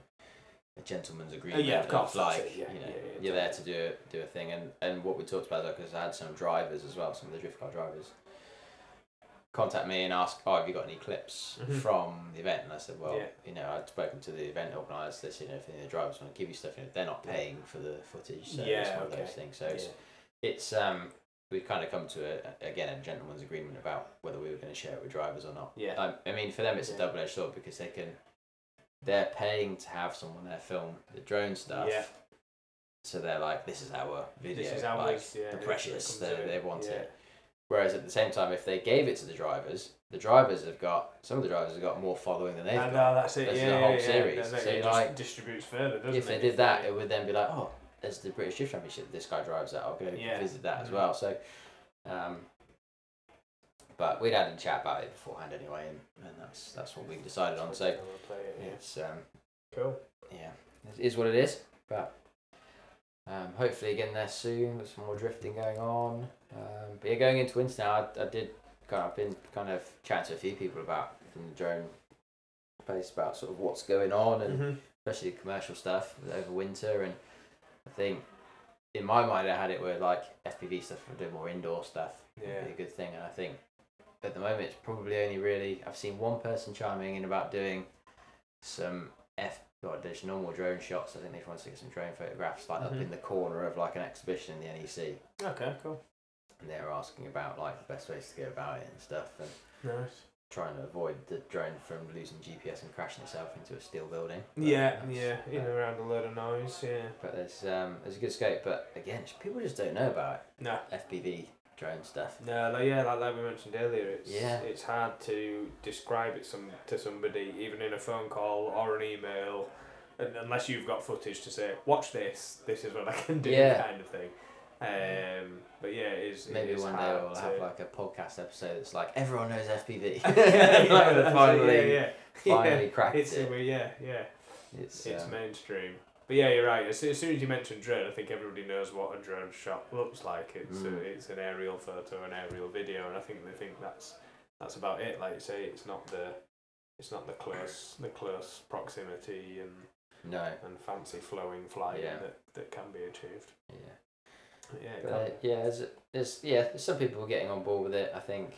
a gentleman's agreement. Uh, yeah, of course, that's like yeah, you know, yeah, yeah, you're there to do a, do a thing, and and what we talked about because I had some drivers as well, some of the drift car drivers. Contact me and ask, oh, have you got any clips Mhm. from the event? And I said, well, Yeah. you know, I'd spoken to the event organisers. They said, you know, if any of the drivers want to give you stuff, you know, they're not paying for the footage, so it's Yeah, one of those things. So Yeah. it's it's um we've kind of come to a again a gentleman's agreement about whether we were going to share it with drivers or not. Yeah. Um, I mean, for them it's a double edged sword because they can they're paying to have someone there film the drone stuff. Yeah. So they're like, this is our video. This is how like, yeah, the precious. They, they want it. Whereas at the same time, if they gave it to the drivers, the drivers have got some of the drivers have got more following than they've No, got. no, that's it. That's yeah, the whole yeah. series. Then So it like- distributes further, doesn't if it? If they did that, it would then be like, oh, there's the British Drift Championship. This guy drives that. I'll go Yeah. visit that as Mhm. well. So, um, but we'd had a chat about it beforehand anyway, and, and that's that's what we decided on. So it, yeah. it's um, Cool. yeah, it is what it is. But um, hopefully getting there soon. There's some more drifting going on. Um, but yeah, going into winter now, I, I did kind of I've been kind of chatting to a few people about from the drone place about sort of what's going on and Mhm. especially commercial stuff over winter. And I think in my mind, I had it where like FPV stuff would do more indoor stuff Yeah. would be a good thing. And I think at the moment, it's probably only really I've seen one person chiming in about doing some F. Well, there's normal drone shots. I think they want to get some drone photographs like up Mhm. in the corner of like an exhibition in the NEC, Okay, cool. and they're asking about like the best ways to go about it and stuff, and Nice. trying to avoid the drone from losing GPS and crashing itself into a steel building. But Yeah, yeah, in and around a load of noise, yeah. But there's um there's a good scope, but again, people just don't know about it. No. FPV drone stuff. no, like, yeah, like, like we mentioned earlier, it's Yeah. it's hard to describe it some to somebody, even in a phone call or an email, un- unless you've got footage to say, watch this, this is what I can do, Yeah. kind of thing. Um, but yeah, it is. Maybe is one day we'll to- have like a podcast episode that's like everyone knows FPV. yeah, yeah, Like, finally, yeah, yeah. finally yeah. cracked It's it. yeah, yeah. It's, It's um, mainstream. But yeah, you're right. As, as soon as you mention drone, I think everybody knows what a drone shot looks like. It's Mm. a, it's an aerial photo, an aerial video, and I think they think that's that's about it. Like you say, it's not the it's not the close the close proximity and no. and fancy flowing flying Yeah. that, that can be achieved. Yeah. But yeah, But uh, yeah, there's, there's yeah, some people are getting on board with it. I think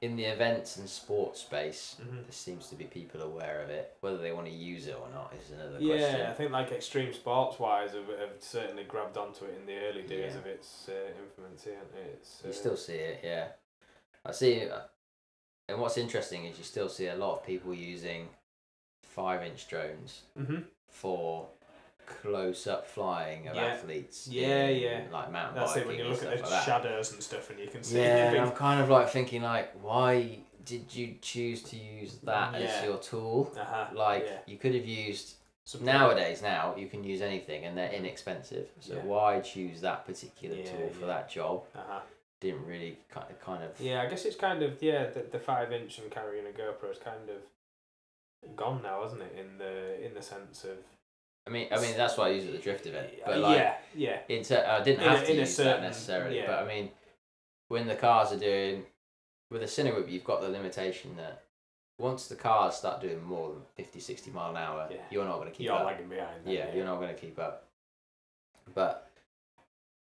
in the events and sports space, Mhm. there seems to be people aware of it. Whether they want to use it or not is another Yeah, question. Yeah, I think like extreme sports wise have, have certainly grabbed onto it in the early days Yeah. of its uh, influence. Yeah, it's uh, You still see it, yeah. I see, it, and what's interesting is you still see a lot of people using five-inch drones hmm for close-up flying of Yeah. athletes. Yeah, in, yeah. Like mountain That's it biking when you look at the like that. shadows and stuff, and you can see. Yeah, big- I'm kind of like thinking like, why did you choose to use that Yeah. as your tool? uh-huh, Like yeah. you could have used Something- nowadays. Now you can use anything, and they're inexpensive. So why choose that particular tool for that job? Uh-huh. Didn't really kind of kind of. Yeah, I guess it's kind of yeah. The, the five inch and carrying a GoPro is kind of gone now, isn't it? In the in the sense of I mean, I mean that's why I use it at the drift event. But like, yeah, yeah, in ter- I didn't In a- have to use that necessarily, yeah. but I mean, when the cars are doing with a Cinewhoop, you've got the limitation that once the cars start doing more than 50, 60 mile an hour, Yeah. you're not going to keep up. you're up. lagging behind. then, yeah, you're not going to keep up. But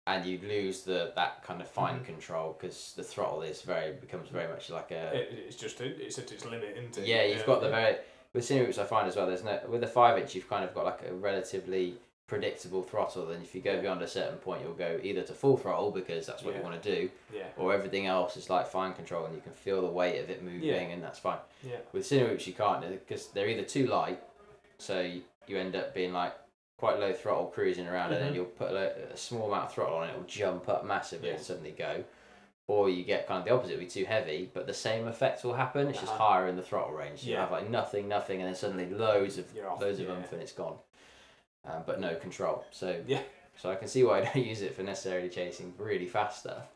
and you lose the that kind of fine Mhm. control because the throttle is very becomes very much like a It, it's just a, it's at its limit, isn't it? yeah. You've got the very with Cinewhoops I find as well. There's no with the five inch you've kind of got like a relatively predictable throttle. Then if you go Yeah. beyond a certain point, you'll go either to full throttle because that's what you want to do, yeah, or everything else is like fine control and you can feel the weight of it moving Yeah. and that's fine. yeah, With Cinewhoops you can't because they're either too light, so you, end up being like quite low throttle cruising around and then Mhm. you'll put a, a small amount of throttle on it, it'll jump up massively Yeah. and suddenly go. Or you get kind of the opposite, it'll be too heavy, but the same effect will happen. It's just Uh-huh. higher in the throttle range. So You have like nothing, nothing, and then suddenly loads of loads of yeah. oomph and it's gone. Um, but no control. So Yeah. So I can see why I don't use it for necessarily chasing really fast stuff.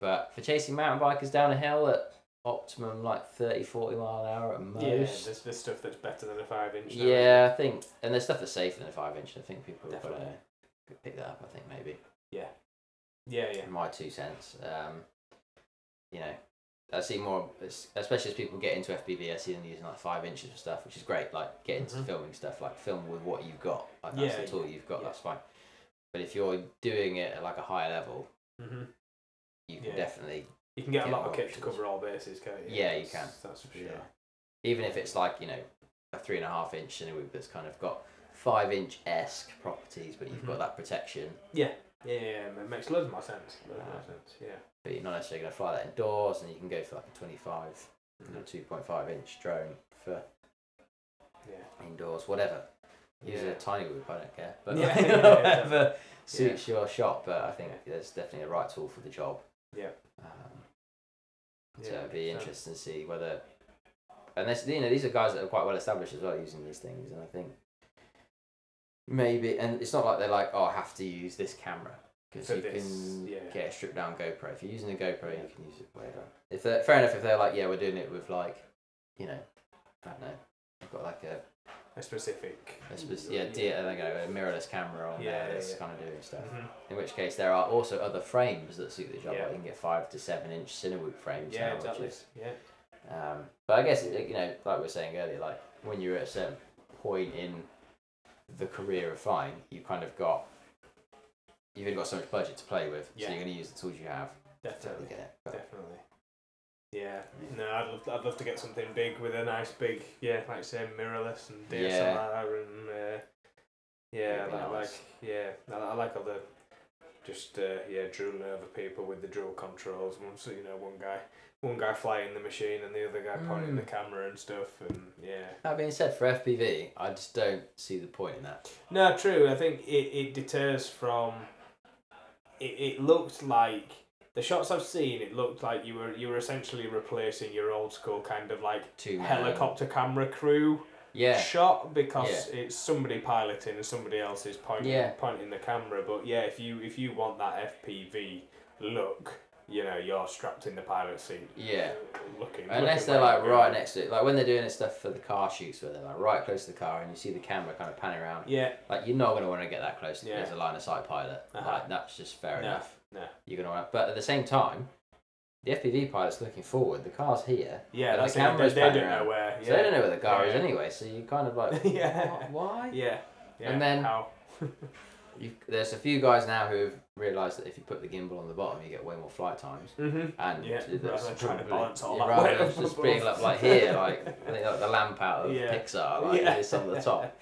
But for chasing mountain bikers down a hill at optimum like 30, 40 mile an hour at most. yeah. There's, there's stuff that's better than a five inch. now, Yeah, I think, and there's stuff that's safer than a five inch. I think people have got to Definitely. pick that up. I think maybe yeah, yeah, yeah. in my two cents. Um, you know, I see more, especially as people get into FPV. I see them using like five inches of stuff, which is great. Like get into Mhm. filming stuff, like film with what you've got. Like that's Yeah, the tool you've got. yeah. That's fine. But if you're doing it at like a higher level, hmm you can Yeah. definitely You can get a lot of kit to cover all bases, can't you? Yeah, you can. That's for sure. even if it's like you know a three and a half inch Cinewhoop that's kind of got five inch esque properties, but you've Mhm. got that protection. Yeah, yeah, yeah. It makes loads more sense. Loads more Uh, sense. Yeah. But you're not necessarily going to fly that indoors, and you can go for like a 25, you know, Mhm. 2.5 inch drone for Yeah. indoors, whatever. Use Yeah. a tiny whoop, I don't care. But Yeah, yeah, whatever suits your shot. But I think there's definitely a right tool for the job. Yeah. Um, Yeah. so it'd be so- interesting to see whether, and this, you know, these are guys that are quite well established as well using these things, and I think maybe, and it's not like they're like, oh, I have to use this camera because you this, can yeah. get a stripped down GoPro. If you're using a GoPro, you can use it whatever. If they're fair enough, if they're like, yeah, we're doing it with like, you know, I don't know, I've got like a, A specific. a spec- yeah, I don't know, a mirrorless camera on Yeah, there that's yeah. kind of doing stuff. Mhm. In which case, there are also other frames that suit the job. Yeah. Like you can get five to seven inch Cinewhoop frames Yeah, now, exactly. which is Yeah. um, but I guess you know, like we were saying earlier, like when you're at a certain point in the career of flying, you've kind of got you've only got so much budget to play with, Yeah. so you're going to use the tools you have. Definitely. Get it. Definitely. Yeah. No, I'd love, I'd love to get something big with a nice big, yeah, like say mirrorless and DSLR Yeah. and uh, yeah, That'd like, nice. like yeah, I, I like all the just uh, yeah drooling over people with the drill controls. One, so, you know, one guy, one guy flying the machine and the other guy pointing Mm. the camera and stuff, and yeah. that being said, for FPV, I just don't see the point in that. No, true. I think it, it deters from. It, it looked like the shots I've seen. It looked like you were you were essentially replacing your old school kind of like Two man- helicopter camera crew Yeah, shot because it's somebody piloting and somebody else is pointing Yeah. pointing the camera. But yeah, if you if you want that FPV look, you know you're strapped in the pilot seat. yeah. Looking. Unless looking they're like right going. next to it, like when they're doing this stuff for the car shoots, where they're like right close to the car, and you see the camera kind of panning around. Yeah. Like you're not to want to get that close Yeah. as a line of sight pilot. Uh-huh. Like that's just fair No, enough. no. You're to want, but at the same time, the FPV pilot's looking forward. The car's here. Yeah, that's the. They, camera's they panning don't know where. So they don't know where the car is anyway. So you kind of like, yeah. Why? Yeah. yeah. And then- there's a few guys now who have realised that if you put the gimbal on the bottom, you get way more flight times. Mm-hmm. And Yeah, that's rather trying to balance all yeah, that rather than up just being like, like here, like I think like the lamp out of Yeah. Pixar, like Yeah. it's on the top.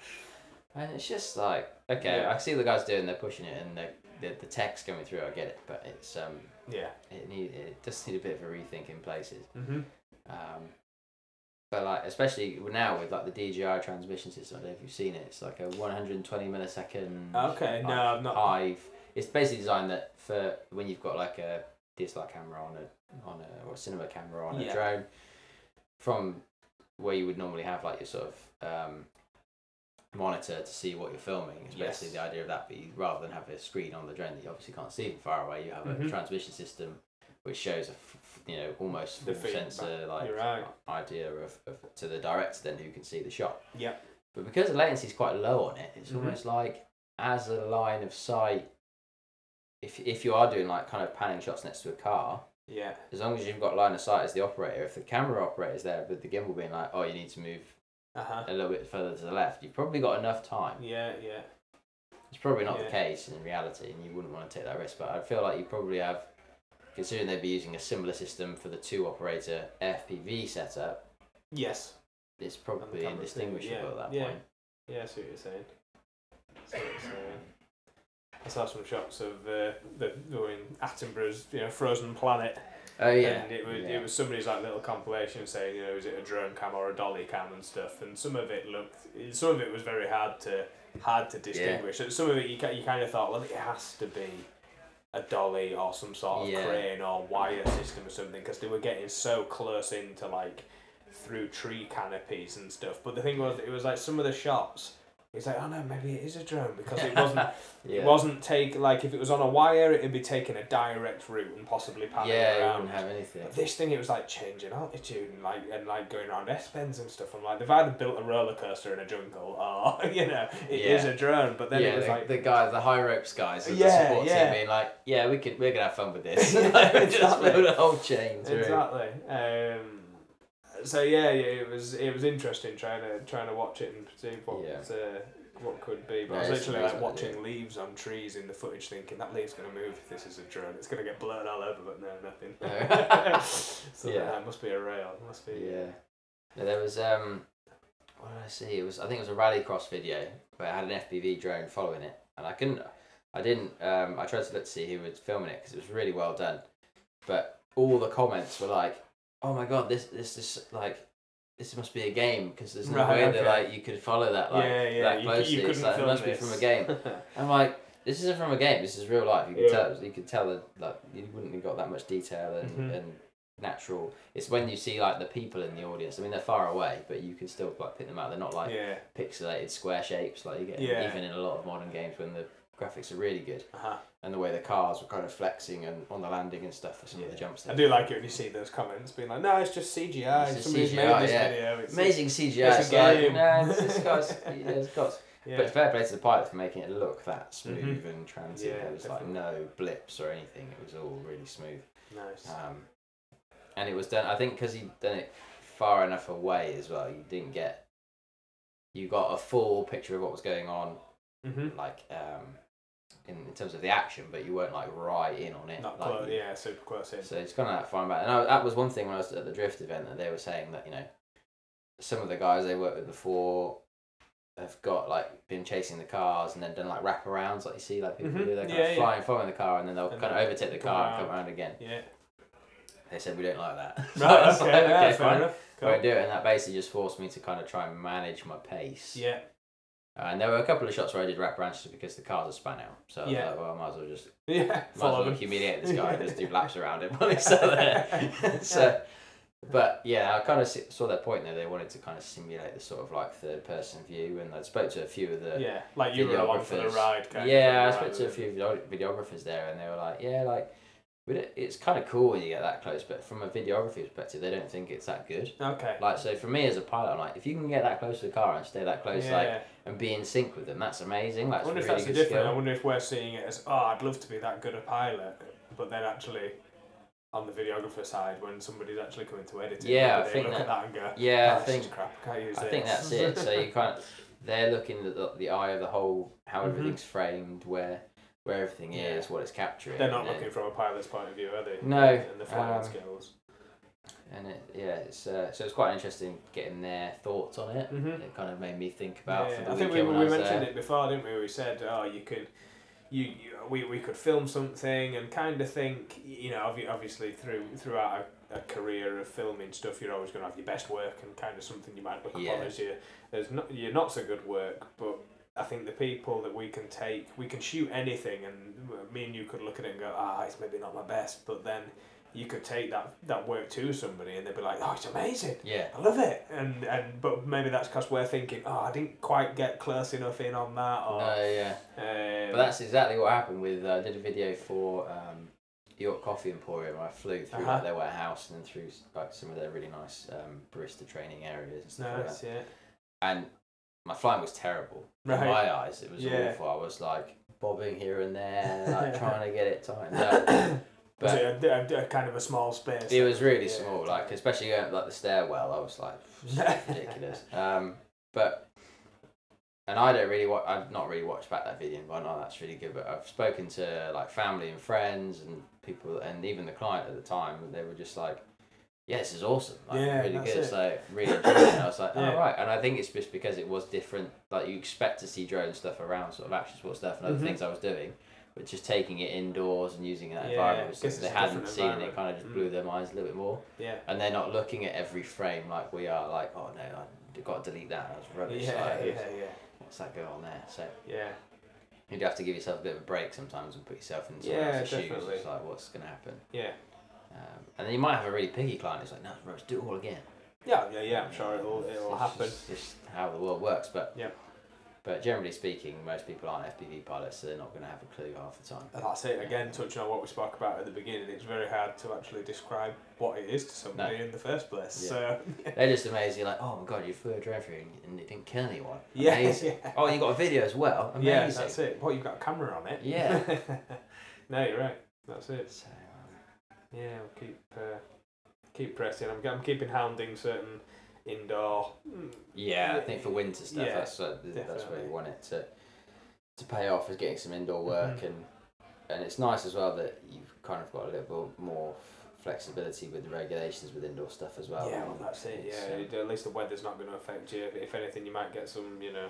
And it's just like okay, Yeah. I see the guys doing, they're pushing it, and the the, the text coming through. I get it, but it's um, Yeah. it need it does need a bit of a rethink in places. Mm-hmm. Um, but like especially now with like the DJI transmission system, I don't know if you've seen it. It's like a 120 millisecond. Okay, no, I've not. Hive. It's basically designed that for when you've got like a DSLR camera on a on a or a cinema camera on Yeah. a drone, from where you would normally have like your sort of um, monitor to see what you're filming. It's Yes. basically the idea of that, but you, rather than have a screen on the drone that you obviously can't see from far away, you have Mhm. a transmission system which shows a f- you know almost The full sensor like right. idea of, of to the director then who can see the shot. yeah But because the latency is quite low on it, it's Mhm. almost like as a line of sight. If if you are doing like kind of panning shots next to a car, Yeah. as long as you've got line of sight as the operator, if the camera operator is there with the gimbal being like, oh, you need to move Uh huh. a little bit further to the left, you've probably got enough time. Yeah. Yeah. It's probably not Yeah. the case in reality, and you wouldn't want to take that risk. But I feel like you probably have, considering they'd be using a similar system for the two operator FPV setup, Yes. it's probably indistinguishable yeah, at that yeah. point. Yeah. I see what you're saying. I see what. I saw some shots of uh, the doing Attenborough's, you know, Frozen Planet, Oh yeah, and it was yeah. it was somebody's like little compilation saying, you know, is it a drone cam or a dolly cam and stuff, and some of it looked, some of it was very hard to hard to distinguish. And Some of it you you kind of thought, well, it has to be a dolly or some sort of Yeah. crane or wire system or something because they were getting so close into like through tree canopies and stuff. But the thing was, it was like some of the shots. It's like, oh no, maybe it is a drone because it wasn't. yeah. It wasn't take like if it was on a wire, it'd be taking a direct route and possibly panning yeah, around. wouldn't have anything. But this thing, it was like changing altitude and like and like going around S bends and stuff. I'm like, they've either built a roller coaster in a jungle or you know, it is Yeah. a drone. But then yeah, it was the, like, the guys, the high ropes guys, with Yeah, the support yeah. team being like, yeah, we could, we're gonna have fun with this. Like, Just exactly. build a whole chain through. exactly. Um, so yeah, yeah, it was it was interesting trying to trying to watch it and see what Yeah. uh, what could be. But Yeah, I was literally like watching leaves on trees in the footage, thinking that leaf's gonna move if this is a drone. It's gonna get blurred all over, but no, nothing. No. so Yeah. that must be a rail. It Must be. Yeah. No, there was um, what did I see? It was I think it was a rallycross video where it had an FPV drone following it, and I couldn't, I didn't, um, I tried to look to see who was filming it because it was really well done, but all the comments were like, oh my god, this this is like. This must be a game because there's no Right, way okay. that like you could follow that like yeah, yeah. that closely. you couldn't it's like, it must this. be from a game. I'm like, this isn't from a game. This is real life. You can Yeah. tell. You can tell that like you wouldn't have got that much detail and, Mhm. and natural. It's when you see like the people in the audience. I mean, they're far away, but you can still like pick them out. They're not like yeah. pixelated square shapes like you get Yeah. even in a lot of modern games when the graphics are really good Uh-huh. And the way the cars were kind of flexing and on the landing and stuff for some of the Yeah. jumps. I do like it when you see those comments being like, "No, it's just CGI. It's Somebody's CGI, made this yeah. video." It's Amazing CGI. it's a It's, like, no, it's, got, it's got Yeah. But fair play to the pilot for making it look that smooth Mhm. and transient. Yeah, there was like no blips or anything. It was all really smooth. nice. Um, and it was done. I think because he'd done it far enough away as well. You didn't get. You got a full picture of what was going on, mm-hmm. like um, in, in terms of the action, but you weren't like right in on it. Not like, close. Yeah, super close in. so it's kind of that far back. And I, that was one thing when I was at the drift event that they were saying that you know, some of the guys they worked with before have got like been chasing the cars and then done like wraparounds like you see like people Mhm. do. They're kind Yeah, of yeah. following the car, and then they'll And kind of overtake the car and come around again. Yeah. They said we don't like that. So Right. Was Okay. like, yeah, fair fine. enough. I won't do it, and that basically just forced me to kind of try and manage my pace. Yeah. Uh, and there were a couple of shots where I did wraparounds just because the cars are span out. So I was Yeah. like, well, I might as well just Yeah. might as well humiliate this guy and just do laps around him while he's still there. so, but yeah, I kind of saw their point there. They wanted to kind of simulate the sort of like third person view, and I spoke to a few of the Yeah. Like you were along for the videographers. ride. Kind yeah, I spoke to a few videographers there, and they were like, yeah, like. It's kind of cool when you get that close, but from a videography perspective, they don't think it's that good. Okay. Like, so for me as a pilot, I'm like, if you can get that close to the car and stay that close, yeah. like, and be in sync with them, that's amazing. I That's wonder if really that's the good difference. I wonder if we're seeing it as, oh, I'd love to be that good a pilot, but then actually, on the videographer side, when somebody's actually coming to edit it, Yeah, I they think look at that- that and go, Yeah, oh, I think crap. I can't use I this. think that's it. So you can't. They're looking at the, the eye of the whole how Mhm. everything's framed, where where everything Yeah. is, what it's capturing. They're not and then- looking from a pilot's point of view, are they? No, And the flying um, skills. and it, yeah, it's uh, so it's quite interesting getting their thoughts on it. Mhm. It kind of made me think about. Yeah, for the I think we, when we I mentioned there. it before, didn't we? We said, oh, you could, you, you we, we could film something and kind of think, you know, obviously through throughout a, a career of filming stuff, you're always going to have your best work and kind of something you might look Yeah. upon as your as not your not so good work, but. I think the people that we can take, we can shoot anything, and me and you could look at it and go, ah, it's maybe not my best, but then you could take that, that work to somebody and they'd be like, oh, it's amazing. Yeah, I love it, and and but maybe that's because we're thinking, oh, I didn't quite get close enough in on that, or no, yeah. um, But that's exactly what happened with. uh, I did a video for um, York Coffee Emporium. I flew through Uh-huh. like, their warehouse and then through like some of their really nice um, barista training areas and stuff like nice, that. yeah, And my flying was terrible. Right. In my eyes, it was Yeah. awful. I was like bobbing here and there, like trying to get it tightened up. was But it a, a, a kind of a small space? it was really Yeah. small, like especially going up like the stairwell. I was like, ridiculous. Um, but and I don't really watch. I've not really watched back that video and gone, oh, that's really good. But I've spoken to like family and friends and people, and even the client at the time. They were just like, yeah, this is awesome. Like, Yeah, really good. it. So really enjoyed it. I was like, Yeah. oh right. And I think it's just because it was different. Like you expect to see drone stuff around, sort of action sport stuff and other Mhm. things I was doing. But just taking it indoors and using that Yeah, environment, was guess something it's they hadn't seen, it kind of just Mm. blew their minds a little bit more Yeah, and they're not looking at every frame like we are. Like, oh no, I've got to delete that. That's rubbish. yeah, like, yeah, yeah, What's that going on there? So yeah. you'd have to give yourself a bit of a break sometimes and put yourself in someone Yeah, else's shoes. definitely. It's like, what's going to happen? Yeah, Um, and then you might have a really picky client who's like, no, Rose, do it all again. yeah, yeah, yeah. I'm sure it'll it'll it's happen. Just, just how the world works. But Yeah. But generally speaking, most people aren't FPV pilots, so they're not going to have a clue half the time. And that's it. Again, touching on what we spoke about at the beginning, it's very hard to actually describe what it is to somebody in the first place. Yeah. So They're just amazed. You're like, oh my god, you flew a drone through and- it didn't kill anyone. yeah, Amazing. yeah. Oh, you got a video as well. Amazing. Yeah, that's it. What you've got a camera on it. Yeah. no, you're right. That's it. So, Yeah, we'll keep uh, keep pressing. I'm, I'm keeping hounding certain indoor. Yeah, I think for winter stuff, Yeah, that's uh, that's where you want it to to pay off is getting some indoor work Mhm. and and it's nice as well that you've kind of got a little bit more flexibility with the regulations with indoor stuff as well. yeah, well, that's it. Yeah, um, at least the weather's not going to affect you. If anything, you might get some, you know,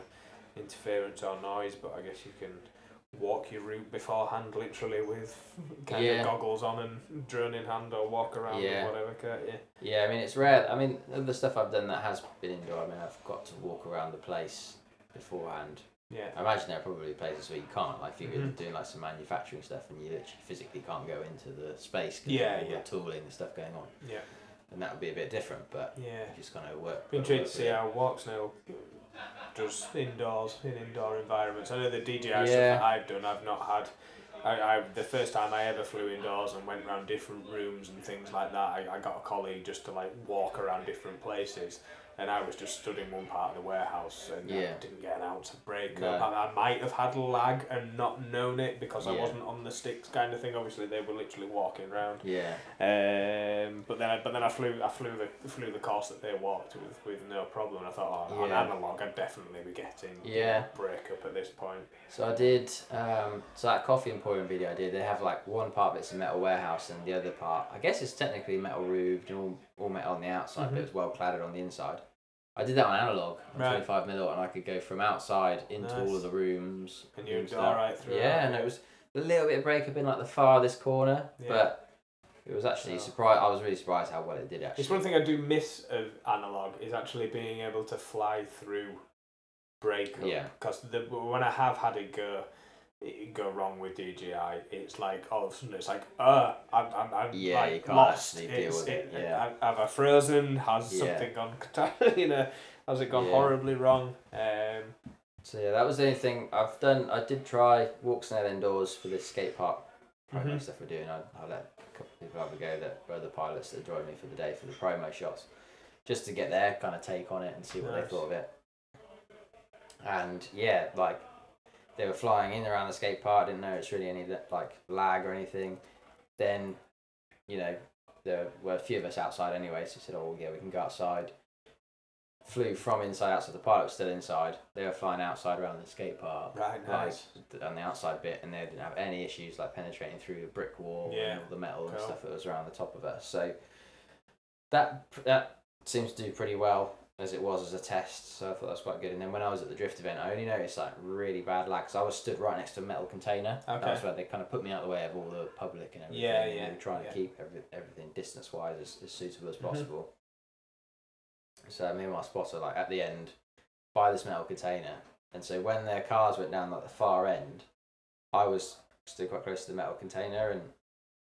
interference or noise. But I guess you can walk your route beforehand, literally with kind Yeah. of goggles on and drone in hand, or walk around Yeah. or whatever. Can't you? yeah, I mean it's rare. I mean the stuff I've done that has been indoor. I mean I've got to walk around the place beforehand. Yeah. I imagine there are probably places where you can't, like if you're Mhm. doing like some manufacturing stuff and you literally physically can't go into the space because Yeah, all yeah. the tooling and stuff going on, Yeah. and that would be a bit different. But Yeah. you just kind of work. Been intrigued to see how it. Walksnail does indoors in indoor environments. I know the DJI stuff that I've done, I've not had. I, I the first time I ever flew indoors and went around different rooms and things like that. I, I got a colleague just to like walk around different places, and I was just stood in one part of the warehouse and I didn't get an ounce of break. No. I, I might have had lag and not known it because I wasn't on the sticks kind of thing. Obviously, they were literally walking around. Yeah. Um, but then, I, but then I flew, I flew the flew the course that they walked with, with no problem. And I thought, oh, on analog, I'd definitely be getting Yeah. break up at this point. So I did. Um, so that coffee emporium video I did, they have like one part of it's a metal warehouse and the other part, I guess it's technically metal roofed and all, all metal on the outside, Mhm. but it's well cladded on the inside. I did that on analog, on Right. 25 mil, and I could go from outside into all of the rooms. And you're and stuff. alright through Yeah, and it was a little bit of breakup in like the farthest corner, Yeah. but it was actually surprised. I was really surprised how well it did actually. It's one thing I do miss of analog is actually being able to fly through breakup. Yeah. Because the, when I have had it go, it go wrong with DJI, it's like all of a sudden it's like, uh, I'm, I'm, I'm Yeah, like you can't lost. It's- with it, yeah. Have I frozen? Has Yeah. something gone, you know, has it gone Yeah. horribly wrong? Um, So yeah, that was the only thing I've done. I did try Walksnail indoors for this skate park promo Mhm. stuff we're doing. I, I let a couple of people have a go that were the pilots that joined me for the day for the promo shots, just to get their kind of take on it and see what Nice. they thought of it. And yeah, like they were flying in around the skate park. Didn't know it's really any like lag or anything. Then, you know, there were a few of us outside anyway, so we said, "Oh yeah, we can go outside." flew from inside outside so the pilot was still inside. They were flying outside around the skate park, Right, like nice. on the outside bit, and they didn't have any issues like penetrating through the brick wall Yeah. and all the metal and stuff that was around the top of us. So that that seems to do pretty well as it was as a test. So I thought that was quite good. And then when I was at the drift event, I only noticed like really bad lag. Cause I was stood right next to a metal container. Okay. That was where they kind of put me out of the way of all the public and everything. Yeah, yeah, were trying yeah. to keep every, everything distance wise as, as suitable as Mhm. possible. So me and my spotter like at the end by this metal container, and so when their cars went down like the far end, I was stood quite close to the metal container and.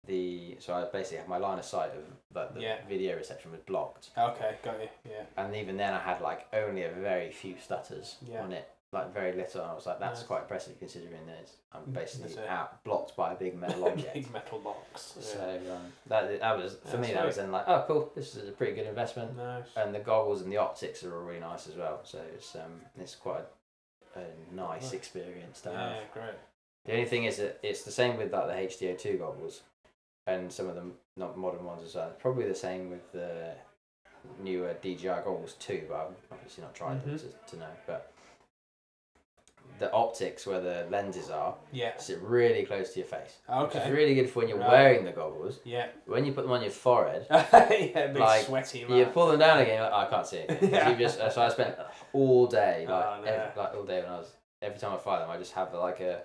The so I basically had my line of sight of like the Yeah. video reception was blocked, Okay, got you. Yeah. and even then I had like only a very few stutters Yeah. on it, like very little. And I was like, that's Nice. quite impressive considering there's I'm Mm, basically out blocked by a big metal object. Big metal box. So um, that that was for Yeah, me. That was then like, oh, cool. This is a pretty good investment, Nice. and the goggles and the optics are all really nice as well. So it's um, it's quite a, a nice Nice. experience to have. Yeah, great. The only thing is that it's the same with like the HDO two goggles, and some of the not modern ones as well. Probably the same with the newer DJI goggles too, but I've obviously not tried them Mhm. to, to know. But the optics where the lenses are Yeah. sit really close to your face. Which is Okay. really good for when you're Right. wearing the goggles. Yeah. When you put them on your forehead, yeah, Like, sweaty you pull them down again. Like, oh, I can't see it. Yeah. you just so I spent all day like Oh, no. every, like all day when I was every time I fly them, I just have like a,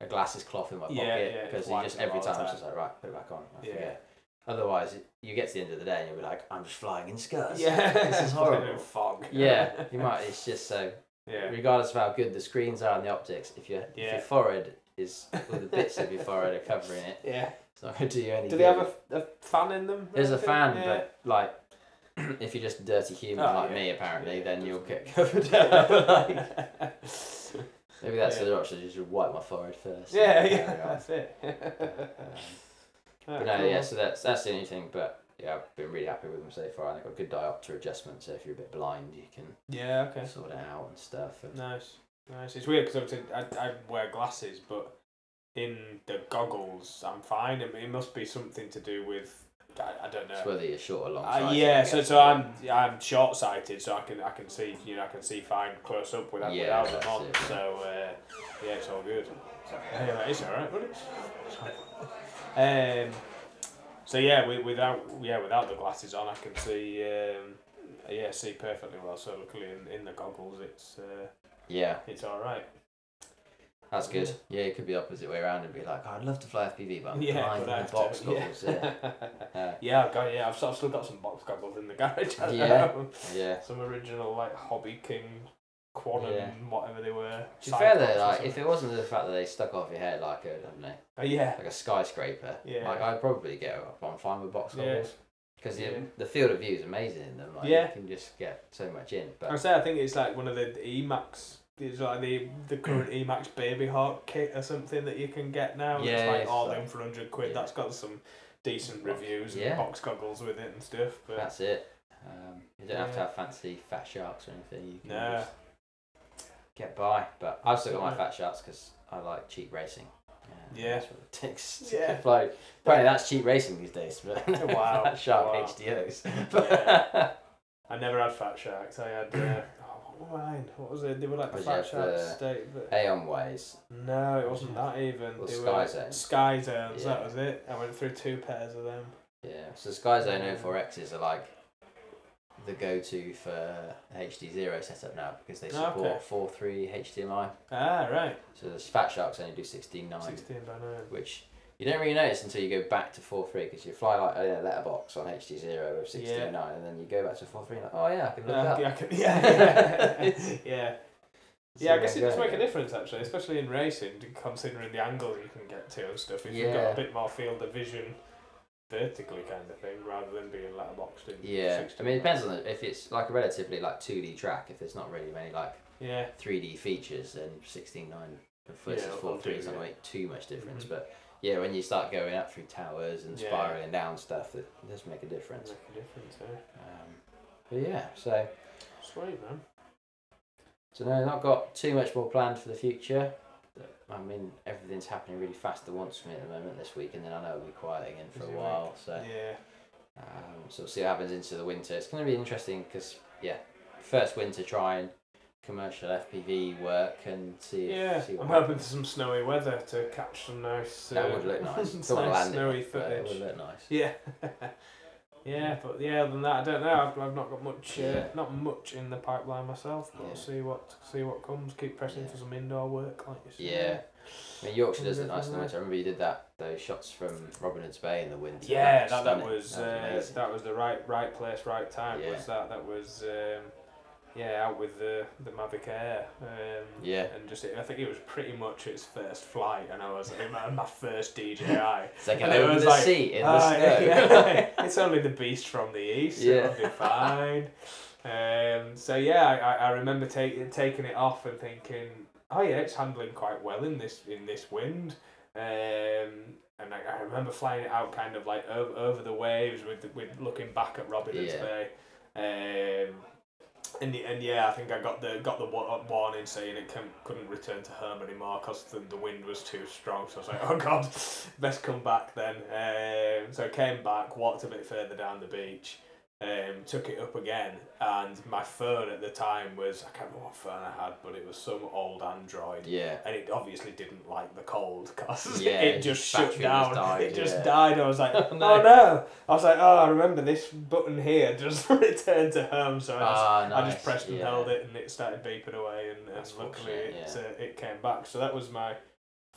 a glasses cloth in my Yeah, pocket because just you just every time I'm just like right, put it back on. I Yeah. forget. Otherwise, you get to the end of the day and you'll be like, I'm just flying in skirts. Yeah. this is Put it in horrible. Fog. Yeah, you might. It's just so. Yeah. Regardless of how good the screens are and the optics, if your if your forehead is well, the bits of your forehead are covering it, Yeah. it's not going to do you any Do good. they have a, a fan in them? There's a fan, Yeah. but like, if you're just a dirty human Oh, like yeah. me, apparently, Yeah, then you'll get covered up. like, maybe that's Yeah. the option. You should wipe my forehead first. yeah, yeah, that's it. But no, cool. yeah. So that's that's the only thing. But yeah, I've been really happy with them so far. They've got good diopter adjustment. So if you're a bit blind, you can Yeah, okay. sort it out and stuff. And Nice, nice. It's weird because I, I wear glasses, but in the goggles, I'm fine. It, it must be something to do with I, I don't know. it's whether you're short or long. Uh, yeah, so so I'm I'm short sighted, so I can I can see you know I can see fine close up without Yeah, without them on. it. So uh, yeah, it's all good. Yeah, it's all right, buddy. Um, so yeah, with, without yeah without the glasses on, I can see um, yeah see perfectly well. So luckily in, in the goggles, it's uh, Yeah, it's all right. That's good. Yeah, it could be the opposite way around and be like, oh, I'd love to fly FPV, but I'm Yeah, blind I in the box to, goggles. Yeah. Uh, yeah, I've got yeah, I've, of still got some box goggles in the garage. Yeah. yeah. some original like Hobby King Quantum, Yeah. whatever they were. To be fair though, like if it wasn't the fact that they stuck off your head like a, I don't know, Oh, yeah, like a skyscraper, Yeah. like I'd probably get up on fine with box Yeah. goggles because Yeah. the, the field of view is amazing in them. Like, Yeah. you can just get so much in. I But say I think it's like one of the Emax. It's like the the current Emax Baby Hawk kit or something that you can get now. Yeah, it's like it's all like- in for hundred quid. yeah. That's got some decent reviews and Yeah. box goggles with it and stuff. But that's it. Um, you don't have to have fancy fat sharks or anything. You can No. just get by. But I've still got my fat sharks because I like cheap racing. Yeah. That's what it takes. to Yeah. Apparently that's cheap racing these days. But Wow, fat shark wow. HDOs. Yeah. I never had fat sharks. I had. Uh, what were mine? What was it? They were like the Was fat sharks state. But Aeon ways. no, it wasn't that even. Well, they Sky were Zones. Sky Zones. Yeah. That was it. I went through two pairs of them. Yeah, so Sky Zone 04Xs are like the go-to for HD Zero setup now because they support Okay. 4.3 HDMI. Ah, right. So the Fat Sharks only do 16.9, 16 by 9. which you don't really notice until you go back to 4.3 because you fly like a letterbox on HD Zero with 16.9 and then you go back to 4.3 and like, oh yeah, I can look Uh, up. yeah, I can- yeah, yeah, yeah. So Yeah, I guess it does make a difference actually, especially in racing, considering the angle you can get to and stuff. If you've got a bit more field of vision, vertically kind of thing, rather than being letterboxed in. Yeah, I mean it depends on the, if it's like a relatively like 2D track, if there's not really many like Yeah, 3D features, then 16.9 versus Yeah, 4.3 do, is not yeah. make too much difference. Mhm. But yeah, when you start going up through towers and Yeah. spiraling down stuff, it does make a difference. make a difference. Eh? Um, but yeah, so Sweet man. so no, not got too much more planned for the future. I mean, everything's happening really fast at once for me at the moment this week, and then I know it'll be quiet again for Busy a while. So Yeah, um, so we'll see what happens into the winter. It's going to be interesting because yeah, first winter trying commercial FPV work and see. Yeah, see what I'm hoping happens. for some snowy weather to catch some nice. That uh, would look nice. some Don't want to nice land snowy it, but it footage. would look nice. Yeah. yeah, but yeah, other than that, I don't know. I've, I've not got much, uh, Yeah. not much in the pipeline myself. But Yeah. we'll see what see what comes. Keep pressing Yeah. for some indoor work, like you said. Yeah. I mean, Yorkshire does look nice in the winter. I remember you did that those shots from Robin Hood's Bay in the winter. Yeah, that, that was That uh, that was the right right place, right time. Was that that was um, yeah out with the the Mavic Air. Um, Yeah. And just I think it was pretty much its first flight, and I was in my, my first DJI. It's like And an it over was the like, seat in the snow. yeah. it's only the beast from the east. Yeah. It'll be fine. Um, so yeah, I, I- remember taking taking it off and thinking, oh yeah, it's handling quite well in this in this wind. Um, and I, I remember flying it out kind of like over, over the waves with with looking back at Robin Hood's Yeah. Bay. Um, and, and yeah, I think I got the got the warning saying it can, couldn't return to home anymore because the, the wind was too strong. So I was like, oh god, best come back then. Um, so I came back, walked a bit further down the beach, um, took it up again, and my phone at the time was I can't remember what phone I had, but it was some old Android. Yeah. And it obviously didn't like the cold because Yeah, it just shut down. died, it just yeah. died. I was like, Oh, oh no. no. I was like, oh, I remember this button here just returned to home. So I just Ah, I just pressed and yeah. held it, and it started beeping away, and, and luckily it uh, it came back. So that was my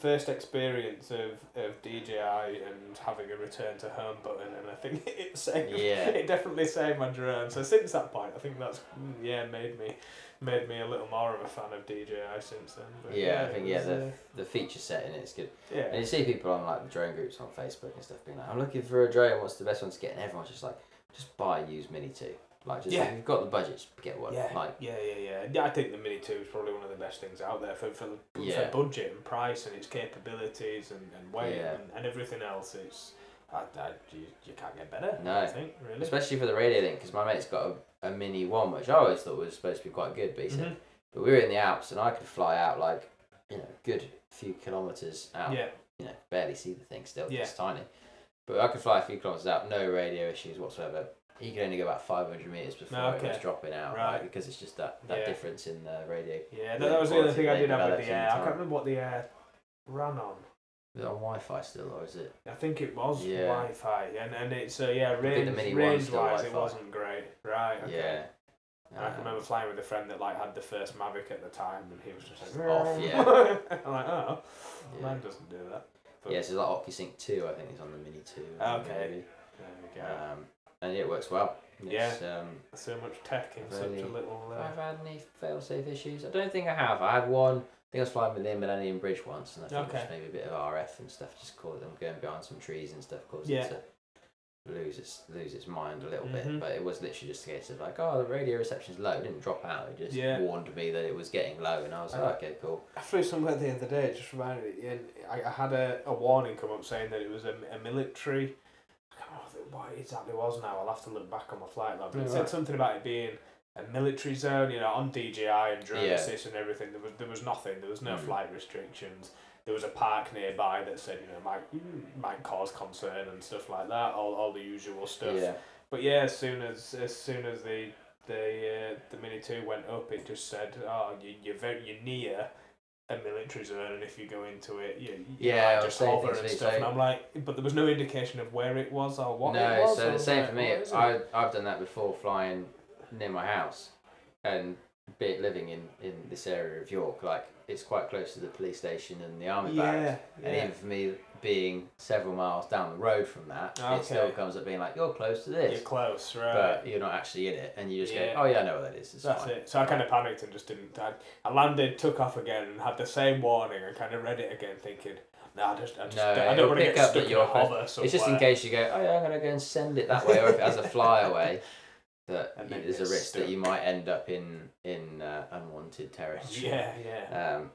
first experience of, of DJI and having a return to home button, and I think it saved. Yeah. It definitely saved my drone. So since that point, I think that's mm, yeah made me made me a little more of a fan of DJI since then. But Yeah, I it think was, yeah the uh, the feature set in it's good. Yeah, And you see people on like the drone groups on Facebook and stuff being like, I'm looking for a drone. What's the best one to get? And everyone's just like, just buy a used Mini Two. Like, just Yeah. if you've got the budget, get one. Yeah, Like, yeah, yeah, yeah. Yeah, I think the Mini Two is probably one of the best things out there for for, Yeah. for budget and price and its capabilities and, and weight Yeah. and, and everything else. It's I, I, you, you can't get better. No. I think really. especially for the radio thing, because my mate's got a, a Mini One, which I always thought was supposed to be quite good. But he said, Mhm. but we were in the Alps and I could fly out like, you know, good few kilometers out. Yeah, You know, barely see the thing still. Yeah. It's tiny. But I could fly a few kilometers out, no radio issues whatsoever. He could only go about 500 meters before it was dropping out, Right. like, because it's just that, that Yeah. difference in the radio. yeah. That, that was the other thing I did have with the Air. I can't remember what the Air ran on. Is it on Wi-Fi still, or is it? I think it was Yeah. Wi-Fi, and and it's uh, yeah range, range wise, it wasn't great. Right. Okay. Yeah. I can Um, remember flying with a friend that like had the first Mavic at the time, and he was just like, Off, yeah. I'm like, oh, yeah. mine doesn't do that. But Yeah, so it's like OcuSync 2, I think is on the Mini 2. Okay. Maybe. there we go. Um, and it works well. It's, Um, so much tech in such a little. have Uh, I had any fail-safe issues? I don't think I have. I had one. I think I was flying with the Millennium Bridge once, and I think Okay. just maybe a bit of RF and stuff just caught them going behind some trees and stuff caused Yeah. it to lose its lose its mind a little Mhm. bit. But it was literally just a case of like, oh, the radio reception's low. It didn't drop out. It just Yeah. warned me that it was getting low, and I was Uh, like, okay, cool. I flew somewhere the other day. It just reminded me, I, I had a, a warning come up saying that it was a, a military. I can't remember what it exactly was now. I'll have to look back on my flight log. But it said something about it being a military zone. You know, on DJI and drone Yeah. assist and everything. There was there was nothing. There was no Mm. flight restrictions. There was a park nearby that said you know might might cause concern and stuff like that. All all the usual stuff. Yeah. But yeah, as soon as as soon as the the uh, the Mini Two went up, it just said, "Oh, you you're very you're near a military zone, and if you go into it, you, you Yeah, I just hover and stuff, and I'm like, but there was no indication of where it was or what it no, was. so I the same like, for me. "What is it?" I I've done that before, flying near my house, and be it living in in this area of York, like it's quite close to the police station and the army barracks. yeah, And yeah. even for me being several miles down the road from that, Okay. it still comes up being like, you're close to this. You're close, right? but you're not actually in it, and you just Yeah. go, oh yeah, I know what that is. It's That's fine. it. So I kind of panicked and just didn't. I, I landed, took off again, and had the same warning. and kind of read it again, thinking, "Nah, I just, I just, No, I it'll don't want to get up stuck in you're a hover somewhere." It's just in case you go, oh yeah, I'm gonna go and send it that way, or if it has a flyaway, that you- there's a risk that you might end up in in uh, unwanted territory. Yeah, yeah. Um,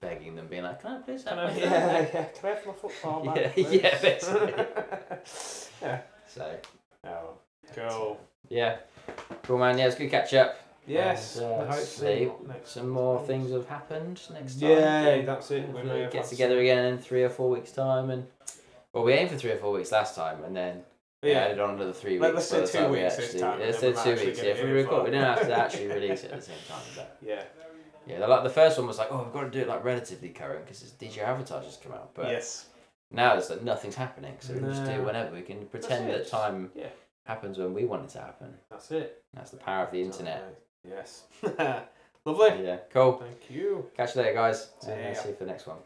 begging them, being like, can I please Can have I, my yeah, yeah. Can I have my football Yeah, back? please? yeah, basically. yeah. So Oh, cool. yeah, cool man. Yeah, it's good catch up. Yes. And, uh, hopefully see what next Some more comes. things have happened next time. Yeah, that's it. We may get together again in three or four weeks' time, and well, we aimed for three or four weeks last time, and then Yeah, yeah, added on another three weeks. let's say two time we weeks this actually- time, Let's say two weeks. Yeah, if we record, we don't have to actually release it at the same time. But yeah, yeah, the, like the first one was like, oh, we've got to do it like relatively current because it's DJI Avatar just come out. But yes, now it's like nothing's happening, so we can just do it whenever. We can pretend that time Yeah. happens when we want it to happen. that's it. That's the power of the internet. Yes, lovely. Yeah, cool. Thank you. Catch you later, guys. See And see you for the next one.